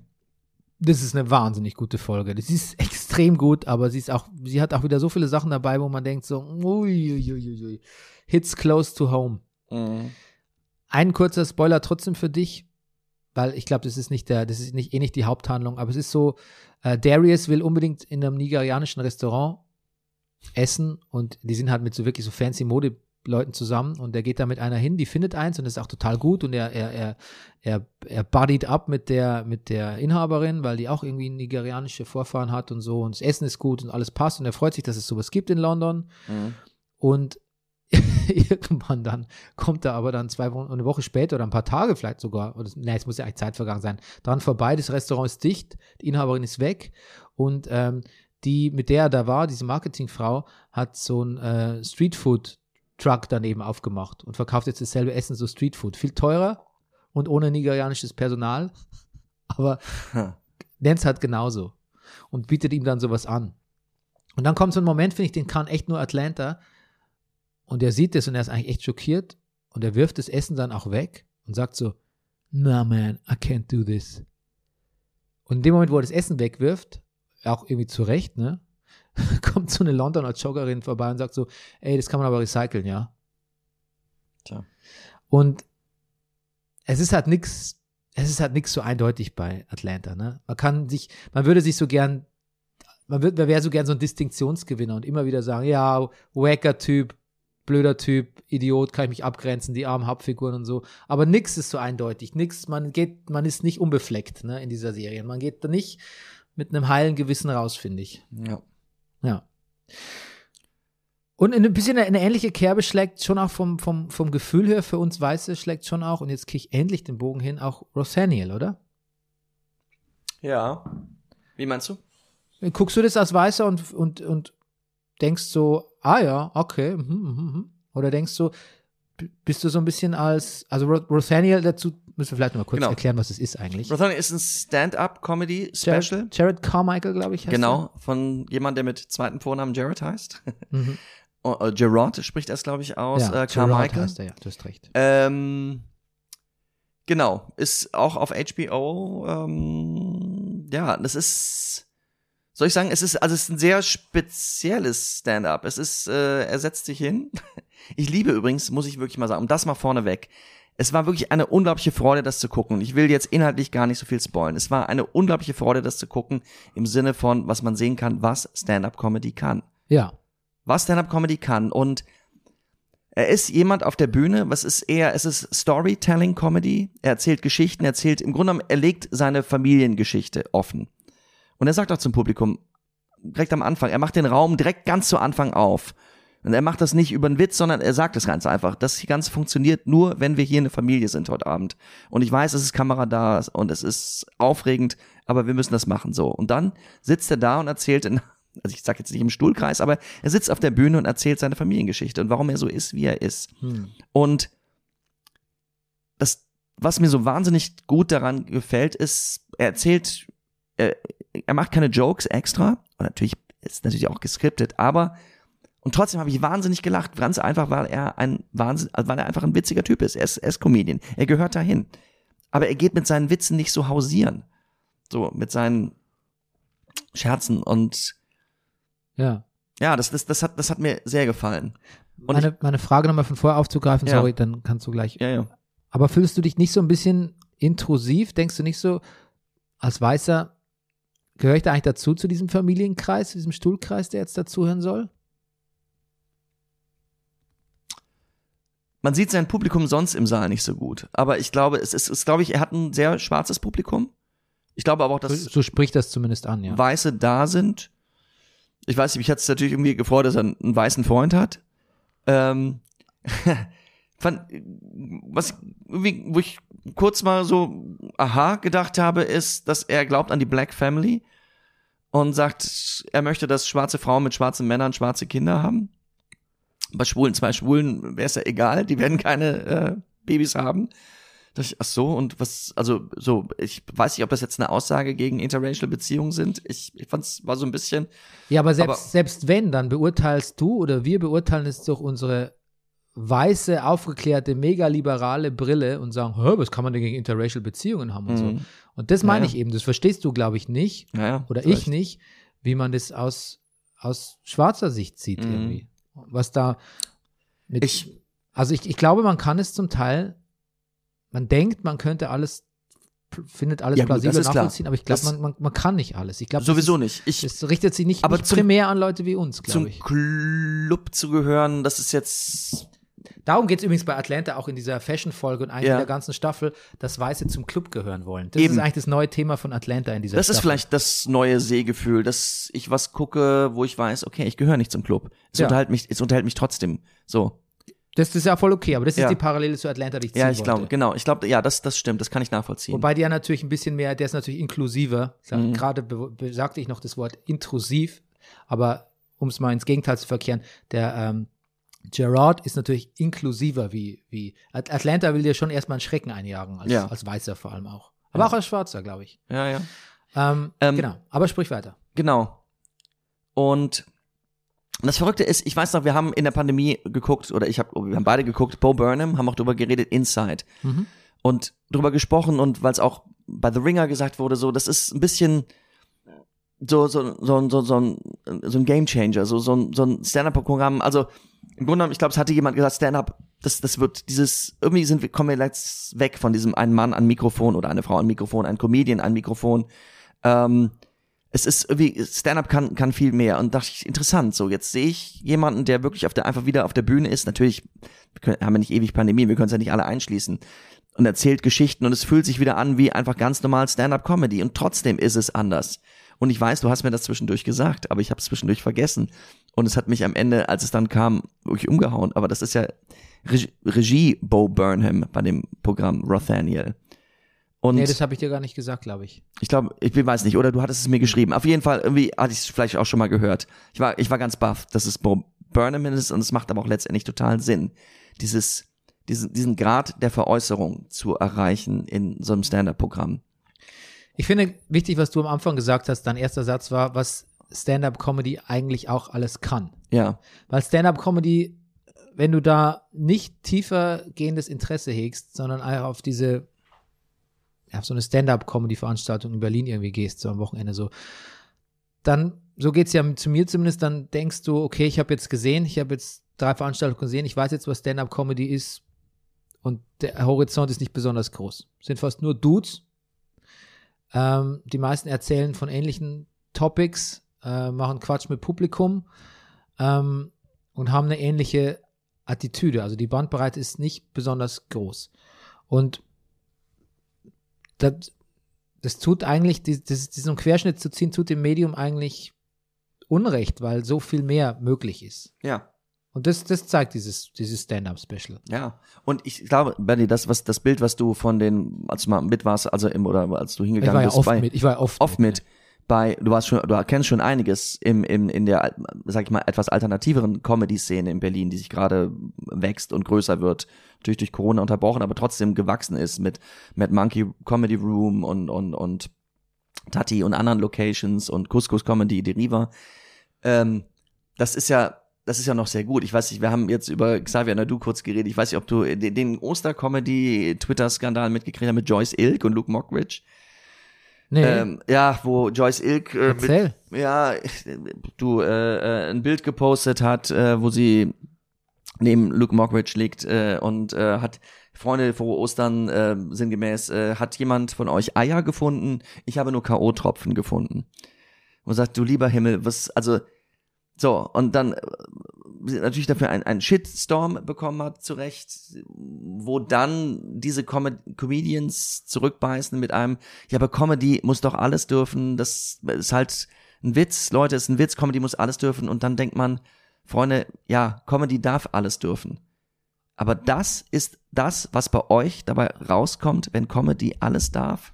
das ist eine wahnsinnig gute Folge. Das ist extrem gut, aber sie ist auch, sie hat auch wieder so viele Sachen dabei, wo man denkt so, uiuiuiui, hits close to home. Mhm. Ein kurzer Spoiler trotzdem für dich, weil ich glaube, das ist nicht der, das ist nicht eh nicht die Haupthandlung, aber es ist so, äh, Darius will unbedingt in einem nigerianischen Restaurant essen und die sind halt mit so wirklich so fancy Modeleuten zusammen und der geht da mit einer hin, die findet eins und das ist auch total gut und er, er, er, er, er buddied up mit der, mit der Inhaberin, weil die auch irgendwie nigerianische Vorfahren hat und so und das Essen ist gut und alles passt und er freut sich, dass es sowas gibt in London Mhm. und [laughs] irgendwann dann kommt er aber dann zwei Wochen, eine Woche später oder ein paar Tage vielleicht sogar, oder, nee, es muss ja eigentlich Zeit vergangen sein, dran vorbei, das Restaurant ist dicht, die Inhaberin ist weg und ähm, die, mit der er da war, diese Marketingfrau, hat so ein äh, Streetfood-Truck daneben aufgemacht und verkauft jetzt dasselbe Essen, so Streetfood. Viel teurer und ohne nigerianisches Personal, [laughs] aber Hm. nennt es halt genauso und bietet ihm dann sowas an. Und dann kommt so ein Moment, finde ich, den kann echt nur Atlanta. Und er sieht das und er ist eigentlich echt schockiert. Und er wirft das Essen dann auch weg und sagt so, nah man, I can't do this. Und in dem Moment, wo er das Essen wegwirft, auch irgendwie zurecht, ne, [laughs] kommt so eine Londoner Joggerin vorbei und sagt so, ey, das kann man aber recyceln, ja. Tja. Und es ist halt nix, es ist halt nix so eindeutig bei Atlanta, ne? Man kann sich, man würde sich so gern, man, wird, man wäre so gern so ein Distinktionsgewinner und immer wieder sagen, ja, wacker Typ, blöder Typ, Idiot, kann ich mich abgrenzen, die armen Hauptfiguren und so. Aber nix ist so eindeutig, nix, man geht, man ist nicht unbefleckt, ne, in dieser Serie. Man geht da nicht mit einem heilen Gewissen raus, finde ich. Ja. Ja. Und in ein bisschen eine, ähnliche Kerbe schlägt schon auch vom, vom, vom Gefühl her für uns Weiße, schlägt schon auch, und jetzt kriege ich endlich den Bogen hin, auch Rothaniel, oder? Ja. Wie meinst du? Guckst du das als Weißer und, und, und denkst so, ah ja, okay, mhm, mhm, mhm. oder denkst du, b- bist du so ein bisschen als, also Ro- Rothaniel, dazu müssen wir vielleicht noch mal kurz Genau. erklären, was es ist eigentlich. Rothaniel ist ein Stand-up-Comedy-Special. Jared, Jared Carmichael, glaube ich. heißt Genau, von jemand, der mit zweiten Vornamen Jared heißt. er. [laughs] Mhm. Äh, Gerard spricht das, glaube ich, aus. Ja, äh, Carmichael. heißt er, ja, du hast recht. Ähm, genau, ist auch auf HBO. Ähm, ja, das ist, soll ich sagen, es ist, also es ist ein sehr spezielles Stand-up. Es ist, äh, er setzt sich hin. [laughs] Ich liebe übrigens, muss ich wirklich mal sagen, um das mal vorneweg. Es war wirklich eine unglaubliche Freude, das zu gucken. Ich will jetzt inhaltlich gar nicht so viel spoilen. Es war eine unglaubliche Freude, das zu gucken, im Sinne von, was man sehen kann, was Stand-up-Comedy kann Ja, was Stand-up-Comedy kann. Und er ist jemand auf der Bühne, was ist eher, es ist Storytelling-Comedy. Er erzählt Geschichten, er erzählt, im Grunde genommen, er legt seine Familiengeschichte offen. Und er sagt auch zum Publikum, direkt am Anfang, er macht den Raum direkt ganz zu Anfang auf. Und er macht das nicht über einen Witz, sondern er sagt es ganz einfach. Das hier Ganze funktioniert nur, wenn wir hier eine Familie sind heute Abend. Und ich weiß, es ist Kamera da und es ist aufregend, aber wir müssen das machen so. Und dann sitzt er da und erzählt in, [laughs] also ich sag jetzt nicht im Stuhlkreis, aber er sitzt auf der Bühne und erzählt seine Familiengeschichte und warum er so ist, wie er ist. hm. Und das, was mir so wahnsinnig gut daran gefällt, ist, er erzählt, er, er macht keine Jokes extra. Und natürlich ist natürlich auch geskriptet, aber und trotzdem habe ich wahnsinnig gelacht, ganz einfach, weil er ein Wahnsinn, also weil er einfach ein witziger Typ ist. Er ist, er ist Comedian, er gehört dahin. Aber er geht mit seinen Witzen nicht so hausieren. So, mit seinen Scherzen und ja. ja, das, das, das, hat, das hat mir sehr gefallen. Und meine, meine Frage nochmal von vorher aufzugreifen, Ja. sorry, dann kannst du gleich. Ja, ja. Aber fühlst du dich nicht so ein bisschen intrusiv? Denkst du nicht so, als Weißer, gehöre ich da eigentlich dazu, zu diesem Familienkreis, zu diesem Stuhlkreis, der jetzt dazuhören soll? Man sieht sein Publikum sonst im Saal nicht so gut. Aber ich glaube, es ist, es, glaube ich, er hat ein sehr schwarzes Publikum. Ich glaube aber auch, So, dass so spricht das zumindest an, ja. Weiße da sind. Ich weiß nicht, mich hat es natürlich irgendwie gefreut, dass er einen, weißen Freund hat. Ähm, [laughs] fand, was irgendwie, wo ich kurz mal so aha gedacht habe, ist, dass er glaubt an die Black Family und sagt, er möchte, dass schwarze Frauen mit schwarzen Männern schwarze Kinder haben. Bei Schwulen, zwei Schwulen wäre es ja egal, die werden keine äh, Babys haben. Ich, ach so, und was, also so, ich weiß nicht, ob das jetzt eine Aussage gegen interracial Beziehungen sind. Ich, ich fand es war so ein bisschen, Ja, aber selbst, Aber- selbst wenn, dann beurteilst du oder wir beurteilen es durch unsere weiße, aufgeklärte, mega liberale Brille und sagen, Hä, was kann man denn gegen interracial Beziehungen haben und so. Mhm. Und das meine Ja, ja. ich eben, das verstehst du, glaube ich, nicht, Ja, ja, oder vielleicht. ich nicht, wie man das aus, aus schwarzer Sicht sieht Mhm. irgendwie. Was da mit, Ich- also ich, ich glaube, man kann es zum Teil, man denkt, man könnte alles, findet alles Ja, gut, plausibel klar. nachvollziehen, aber ich glaube, man, man, man kann nicht alles. Ich glaube, Sowieso nicht. Ich, es richtet sich nicht, Aber nicht zum- primär an Leute wie uns, glaube zum ich. Club zu gehören, das ist jetzt. Darum geht es übrigens bei Atlanta auch in dieser Fashion-Folge und eigentlich Ja. in der ganzen Staffel, dass Weiße zum Club gehören wollen. Das Eben. ist eigentlich das neue Thema von Atlanta in dieser Das ist Staffel. vielleicht das neue Sehgefühl, dass ich was gucke, wo ich weiß, okay, ich gehöre nicht zum Club. Es Ja. unterhält mich, es unterhält mich trotzdem. So. Das ist ja voll okay, aber das ist Ja. die Parallele zu Atlanta, die ich ziehen Ja, ich glaube, genau. Ich glaube, ja, das, das stimmt. Das kann ich nachvollziehen. Wobei der natürlich ein bisschen mehr, der ist natürlich inklusiver. Mhm. Gerade sagte ich noch das Wort intrusiv, aber um es mal ins Gegenteil zu verkehren, der ähm, Gerard ist natürlich inklusiver wie, wie At Atlanta will dir schon erstmal einen Schrecken einjagen, als, Ja. als Weißer vor allem auch. Aber Ja. auch als Schwarzer, glaube ich. ja, ja. Ähm, Ähm, genau, aber sprich weiter. Genau. Und das Verrückte ist, ich weiß noch, wir haben in der Pandemie geguckt, oder ich habe, wir haben beide geguckt, Bo Burnham, haben auch drüber geredet, Inside. Mhm. Und drüber gesprochen und weil es auch bei The Ringer gesagt wurde, so, das ist ein bisschen so, so, so, so, so, ein, so ein Game Changer, so, so ein, so ein Stand-Up-Programm. Also im Grunde genommen, ich glaube, es hatte jemand gesagt, Stand-Up, das, das wird dieses, irgendwie sind wir, kommen wir jetzt weg von diesem einen Mann an Mikrofon oder eine Frau an Mikrofon, ein Comedian an Mikrofon. Ähm, es ist irgendwie, Stand-up kann, kann viel mehr. Und dachte ich, interessant, so, jetzt sehe ich jemanden, der wirklich auf der, einfach wieder auf der Bühne ist. Natürlich wir können, haben wir nicht ewig Pandemie, wir können es ja nicht alle einschließen. Und erzählt Geschichten und es fühlt sich wieder an wie einfach ganz normal Stand-up-Comedy. Und trotzdem ist es anders. Und ich weiß, du hast mir das zwischendurch gesagt, aber ich habe es zwischendurch vergessen. Und es hat mich am Ende, als es dann kam, wirklich umgehauen. Aber das ist ja Regie, Regie Bo Burnham bei dem Programm Rothaniel. Und Nee, das habe ich dir gar nicht gesagt, glaube ich. ich glaube, ich weiß nicht, oder du hattest es mir geschrieben. Auf jeden Fall, irgendwie hatte ich es vielleicht auch schon mal gehört. Ich war, ich war ganz baff, dass es Bo Burnham ist und es macht aber auch letztendlich total Sinn, dieses, diesen, diesen Grad der Veräußerung zu erreichen in so einem Stand-Up-Programm. Ich finde wichtig, was du am Anfang gesagt hast, dein erster Satz war, was Stand-up-Comedy eigentlich auch alles kann. Ja, Weil Stand-up-Comedy, wenn du da nicht tiefer gehendes Interesse hegst, sondern einfach auf diese, auf so eine Stand-up-Comedy-Veranstaltung in Berlin irgendwie gehst, so am Wochenende so, dann, so geht's ja zu mir zumindest, dann denkst du, okay, ich habe jetzt gesehen, ich habe jetzt drei Veranstaltungen gesehen, ich weiß jetzt, was Stand-up-Comedy ist und der Horizont ist nicht besonders groß. Es sind fast nur Dudes. Ähm, die meisten erzählen von ähnlichen Topics, äh, machen Quatsch mit Publikum ähm, und haben eine ähnliche Attitüde. Also die Bandbreite ist nicht besonders groß. Und das, das tut eigentlich, das, diesen Querschnitt zu ziehen, tut dem Medium eigentlich Unrecht, weil so viel mehr möglich ist. ja. Und das, das zeigt dieses, dieses Stand-up-Special. Ja, und ich glaube, Benny, das, was, das Bild, was du von den, als du mal mit warst, also im, oder als du Ich hingegangen war ja bist, oft bei, mit. Ich war ja oft, oft mit, bei, du warst schon, du kennst schon einiges im, im, in der, sag ich mal, etwas alternativeren Comedy-Szene in Berlin, die sich gerade wächst und größer wird, natürlich durch Corona unterbrochen, aber trotzdem gewachsen ist mit Mad Monkey Comedy Room und, und, und Tati und anderen Locations und Couscous Comedy, Deriva. Ähm, das ist ja, das ist ja noch sehr gut. Ich weiß nicht, wir haben jetzt über Xavier Nadu kurz geredet. Ich weiß nicht, ob du den, den Oster-Comedy-Twitter-Skandal mitgekriegt hast mit Joyce Ilk und Luke Mockridge. Nee, Ähm, ja, wo Joyce Ilk äh, mit, ja, du äh, äh, ein Bild gepostet hat, äh, wo sie neben Luke Mockridge liegt äh, und äh, hat Freunde vor Ostern sinngemäß hat jemand von euch Eier gefunden? Ich habe nur KO Tropfen gefunden. Und sagt, du lieber Himmel, was also so und dann natürlich dafür ein, ein Shitstorm bekommen hat, zu Recht, wo dann diese Com Comedians zurückbeißen mit einem, ja, aber Comedy muss doch alles dürfen, das ist halt ein Witz, Leute, ist ein Witz, Comedy muss alles dürfen und dann denkt man, Freunde, ja, Comedy darf alles dürfen. Aber das ist das, was bei euch dabei rauskommt, wenn Comedy alles darf.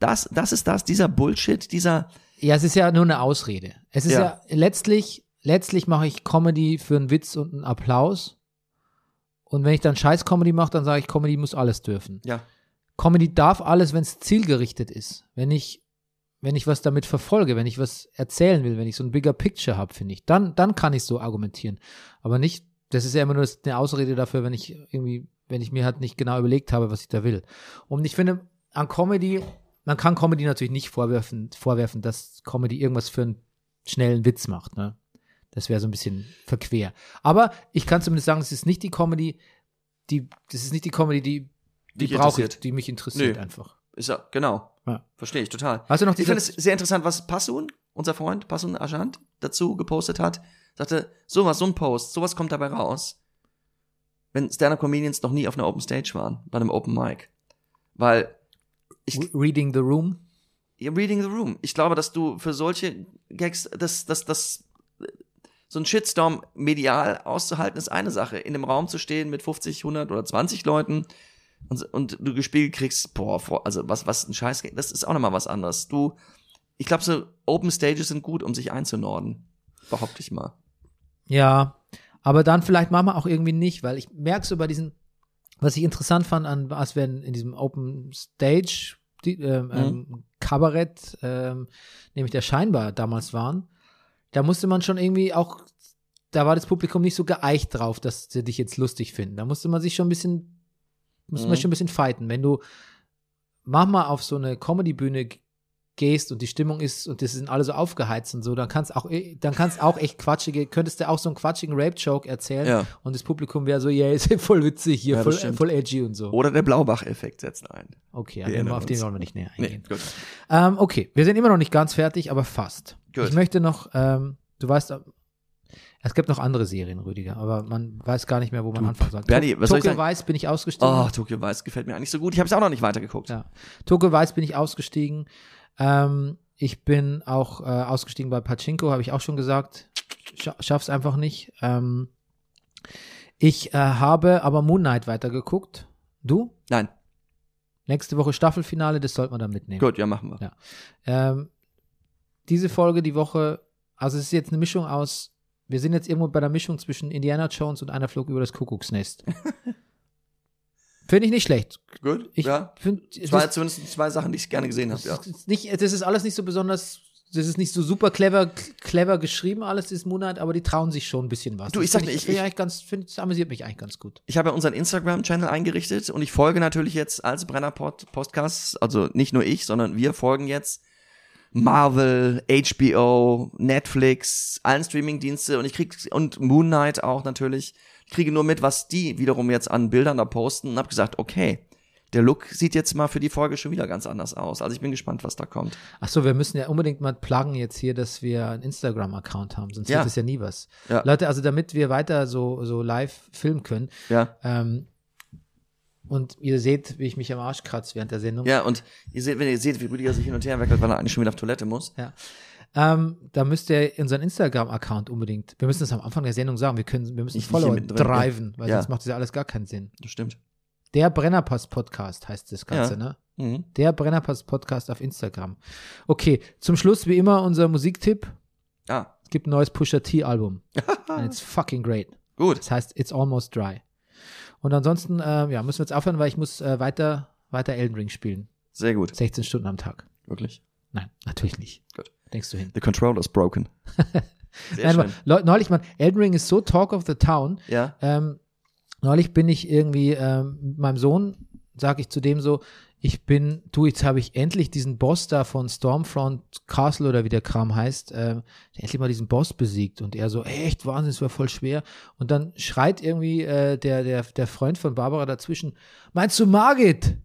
Das, das ist das, dieser Bullshit, dieser, Ja, es ist ja nur eine Ausrede. Es ist ja, Ja. letztlich, letztlich mache ich Comedy für einen Witz und einen Applaus. Und wenn ich dann Scheiß-Comedy mache, dann sage ich, Comedy muss alles dürfen. ja, Comedy darf alles, wenn es zielgerichtet ist. Wenn ich, wenn ich was damit verfolge, wenn ich was erzählen will, wenn ich so ein bigger Picture habe, finde ich, dann, dann kann ich so argumentieren. Aber nicht das ist ja immer nur eine Ausrede dafür, wenn ich irgendwie, wenn ich mir halt nicht genau überlegt habe, was ich da will. Und ich finde, an Comedy, man kann Comedy natürlich nicht vorwerfen, vorwerfen, dass Comedy irgendwas für einen schnellen Witz macht, ne? Das wäre so ein bisschen verquer. Aber ich kann zumindest sagen, es ist nicht die Comedy, die, das ist nicht die Comedy, die, die brauche ich, die mich interessiert Nö. einfach. Ist ja, genau. Ja. Verstehe ich total. Hast du noch Ich finde es sehr interessant, was Passun, unser Freund Passun Ajant, dazu gepostet hat. Sagte, sowas, so ein Post, sowas kommt dabei raus, wenn Stand-Up-Comedians noch nie auf einer Open Stage waren, bei einem Open Mic. Weil, ich, Reading the Room? You're reading the room. Ich glaube, dass du für solche Gags, das, das, das, so ein Shitstorm medial auszuhalten, ist eine Sache. In einem Raum zu stehen mit 50, 100 oder 20 Leuten und, und du gespielt kriegst, boah, also was, was ein Scheiß, das ist auch nochmal was anderes. Du, ich glaube, so Open Stages sind gut, um sich einzunorden. Behaupte ich mal. Ja, aber dann vielleicht manchmal auch irgendwie nicht, weil ich merke so bei diesen, was ich interessant fand, an, als wir in, in diesem Open Stage die, ähm, ähm, Kabarett, ähm, nämlich der Scheinbar damals waren, da musste man schon irgendwie auch, da war das Publikum nicht so geeicht drauf, dass sie dich jetzt lustig finden. Da musste man sich schon ein bisschen, musste man Mhm. schon ein bisschen fighten. Wenn du manchmal auf so eine Comedy-Bühne gehst und die Stimmung ist und das sind alle so aufgeheizt und so, dann kannst auch, eh- dann kannst auch echt quatschige, könntest du auch so einen quatschigen Rape-Joke erzählen Ja. und das Publikum wäre so, yeah, [laughs] ist voll witzig hier, Ja, voll, voll edgy und so. Oder der Blaubach-Effekt setzt ein. Okay, Wir auf den wollen wir nicht näher Nee, eingehen. gut. Ähm, okay, wir sind immer noch nicht ganz fertig, aber fast. Gut. Ich möchte noch, ähm, du weißt, äh, es gibt noch andere Serien, Rüdiger, aber man weiß gar nicht mehr, wo man anfangen soll. Bernie, was soll ich Tokyo? Vice bin ich ausgestiegen. Oh, Tokyo Vice gefällt mir eigentlich so gut. Ich habe es auch noch nicht weitergeguckt. Ja. Tokyo Vice bin ich ausgestiegen. Ähm, ich bin auch äh, ausgestiegen bei Pachinko, habe ich auch schon gesagt. Scha schaff's einfach nicht. Ähm, ich äh, habe aber Moon Knight weitergeguckt. Du? Nein. Nächste Woche Staffelfinale, das sollte man dann mitnehmen. Gut, ja, machen wir. Ja. Ähm, diese Folge die Woche, also es ist jetzt eine Mischung aus, wir sind jetzt irgendwo bei der Mischung zwischen Indiana Jones und einer Flug über das Kuckucksnest. [laughs] Finde ich nicht schlecht. Gut, Ich ja. finde, Zwei, zumindest zwei Sachen, die ich gerne gesehen habe, ja. das ist nicht, das ist alles nicht so besonders, das ist nicht so super clever, clever geschrieben, alles ist Monat, aber die trauen sich schon ein bisschen was. Du, Das ich sag find dir, ich- find ich- ganz, find, das amüsiert mich eigentlich ganz gut. Ich habe ja unseren Instagram-Channel eingerichtet und ich folge natürlich jetzt als Brenner-Podcast, also nicht nur ich, sondern wir folgen jetzt Marvel, HBO, Netflix, allen Streaming-Dienste und ich krieg, und Moon Knight auch natürlich. Ich kriege nur mit, was die wiederum jetzt an Bildern da posten und habe gesagt, okay, der Look sieht jetzt mal für die Folge schon wieder ganz anders aus. Also ich bin gespannt, was da kommt. Ach so, wir müssen ja unbedingt mal pluggen jetzt hier, dass wir einen Instagram-Account haben, sonst Ja. wird es ja nie was. Ja. Leute, also damit wir weiter so, so live filmen können, Ja. ähm, und ihr seht, wie ich mich am Arsch kratze während der Sendung. Ja, und ihr seht, wenn ihr seht, wie Rüdiger sich hin und her wechselt, weil er eigentlich schon wieder auf Toilette muss. Ja. Ähm, da müsst ihr unseren Instagram-Account unbedingt, wir müssen das am Anfang der Sendung sagen, wir können, wir müssen Nicht- nicht Follower mittendrin, driven, weil Ja. sonst macht das ja alles gar keinen Sinn. Das stimmt. Der Brennerpass-Podcast heißt das Ganze, Ja. ne? Mhm. Der Brennerpass-Podcast auf Instagram. Okay, zum Schluss wie immer unser Musiktipp. Ah, Es gibt ein neues Pusha T-Album. [laughs] And it's fucking great. gut. Das heißt, it's almost dry. Und ansonsten, äh, ja, müssen wir jetzt aufhören, weil ich muss äh, weiter, weiter Elden Ring spielen. Sehr gut. 16 Stunden am Tag. Wirklich. Nein, natürlich nicht. Gut. Denkst du hin? The controller's broken. [laughs] Sehr Nein, schön. aber neulich, man, Elden Ring ist so Talk of the Town. Ja. Ähm, neulich bin ich irgendwie ähm, mit meinem Sohn, sage ich zu dem so, ich bin, du, jetzt habe ich endlich diesen Boss da von Stormfront Castle oder wie der Kram heißt, äh, endlich mal diesen Boss besiegt und er so, echt Wahnsinn, es war voll schwer und dann schreit irgendwie äh, der, der, der Freund von Barbara dazwischen, meinst du Margit?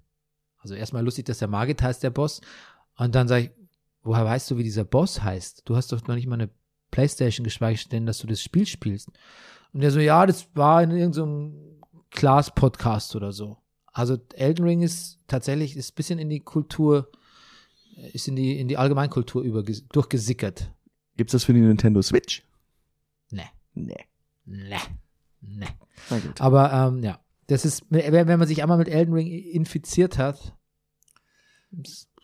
Also erstmal lustig, dass der Margit heißt, der Boss und dann sage ich, woher weißt du, wie dieser Boss heißt? Du hast doch noch nicht mal eine Playstation geschweige denn, dass du das Spiel spielst. Und er so, ja, das war in irgendeinem Class-Podcast oder so. Also Elden Ring ist tatsächlich, ist ein bisschen in die Kultur, ist in die, in die Allgemeinkultur überges- durchgesickert. Gibt's das für die Nintendo Switch? Ne, Nee. ne, ne. Na gut. Aber ähm, ja, das ist, wenn man sich einmal mit Elden Ring infiziert hat,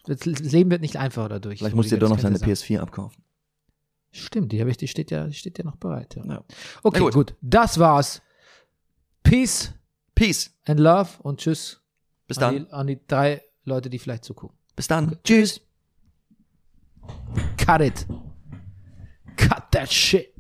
das Leben wird nicht einfacher dadurch. Vielleicht musst du dir doch noch deine ich dir sagen. PS4 abkaufen. Stimmt, die ich, die steht ja, die steht ja noch bereit. Ja. Ja. Okay, gut. gut. Das war's. Peace Peace. and Love und Tschüss Bis an dann. die, an die drei Leute, die vielleicht zugucken. Bis dann. Tschüss. Cut it. Cut that shit.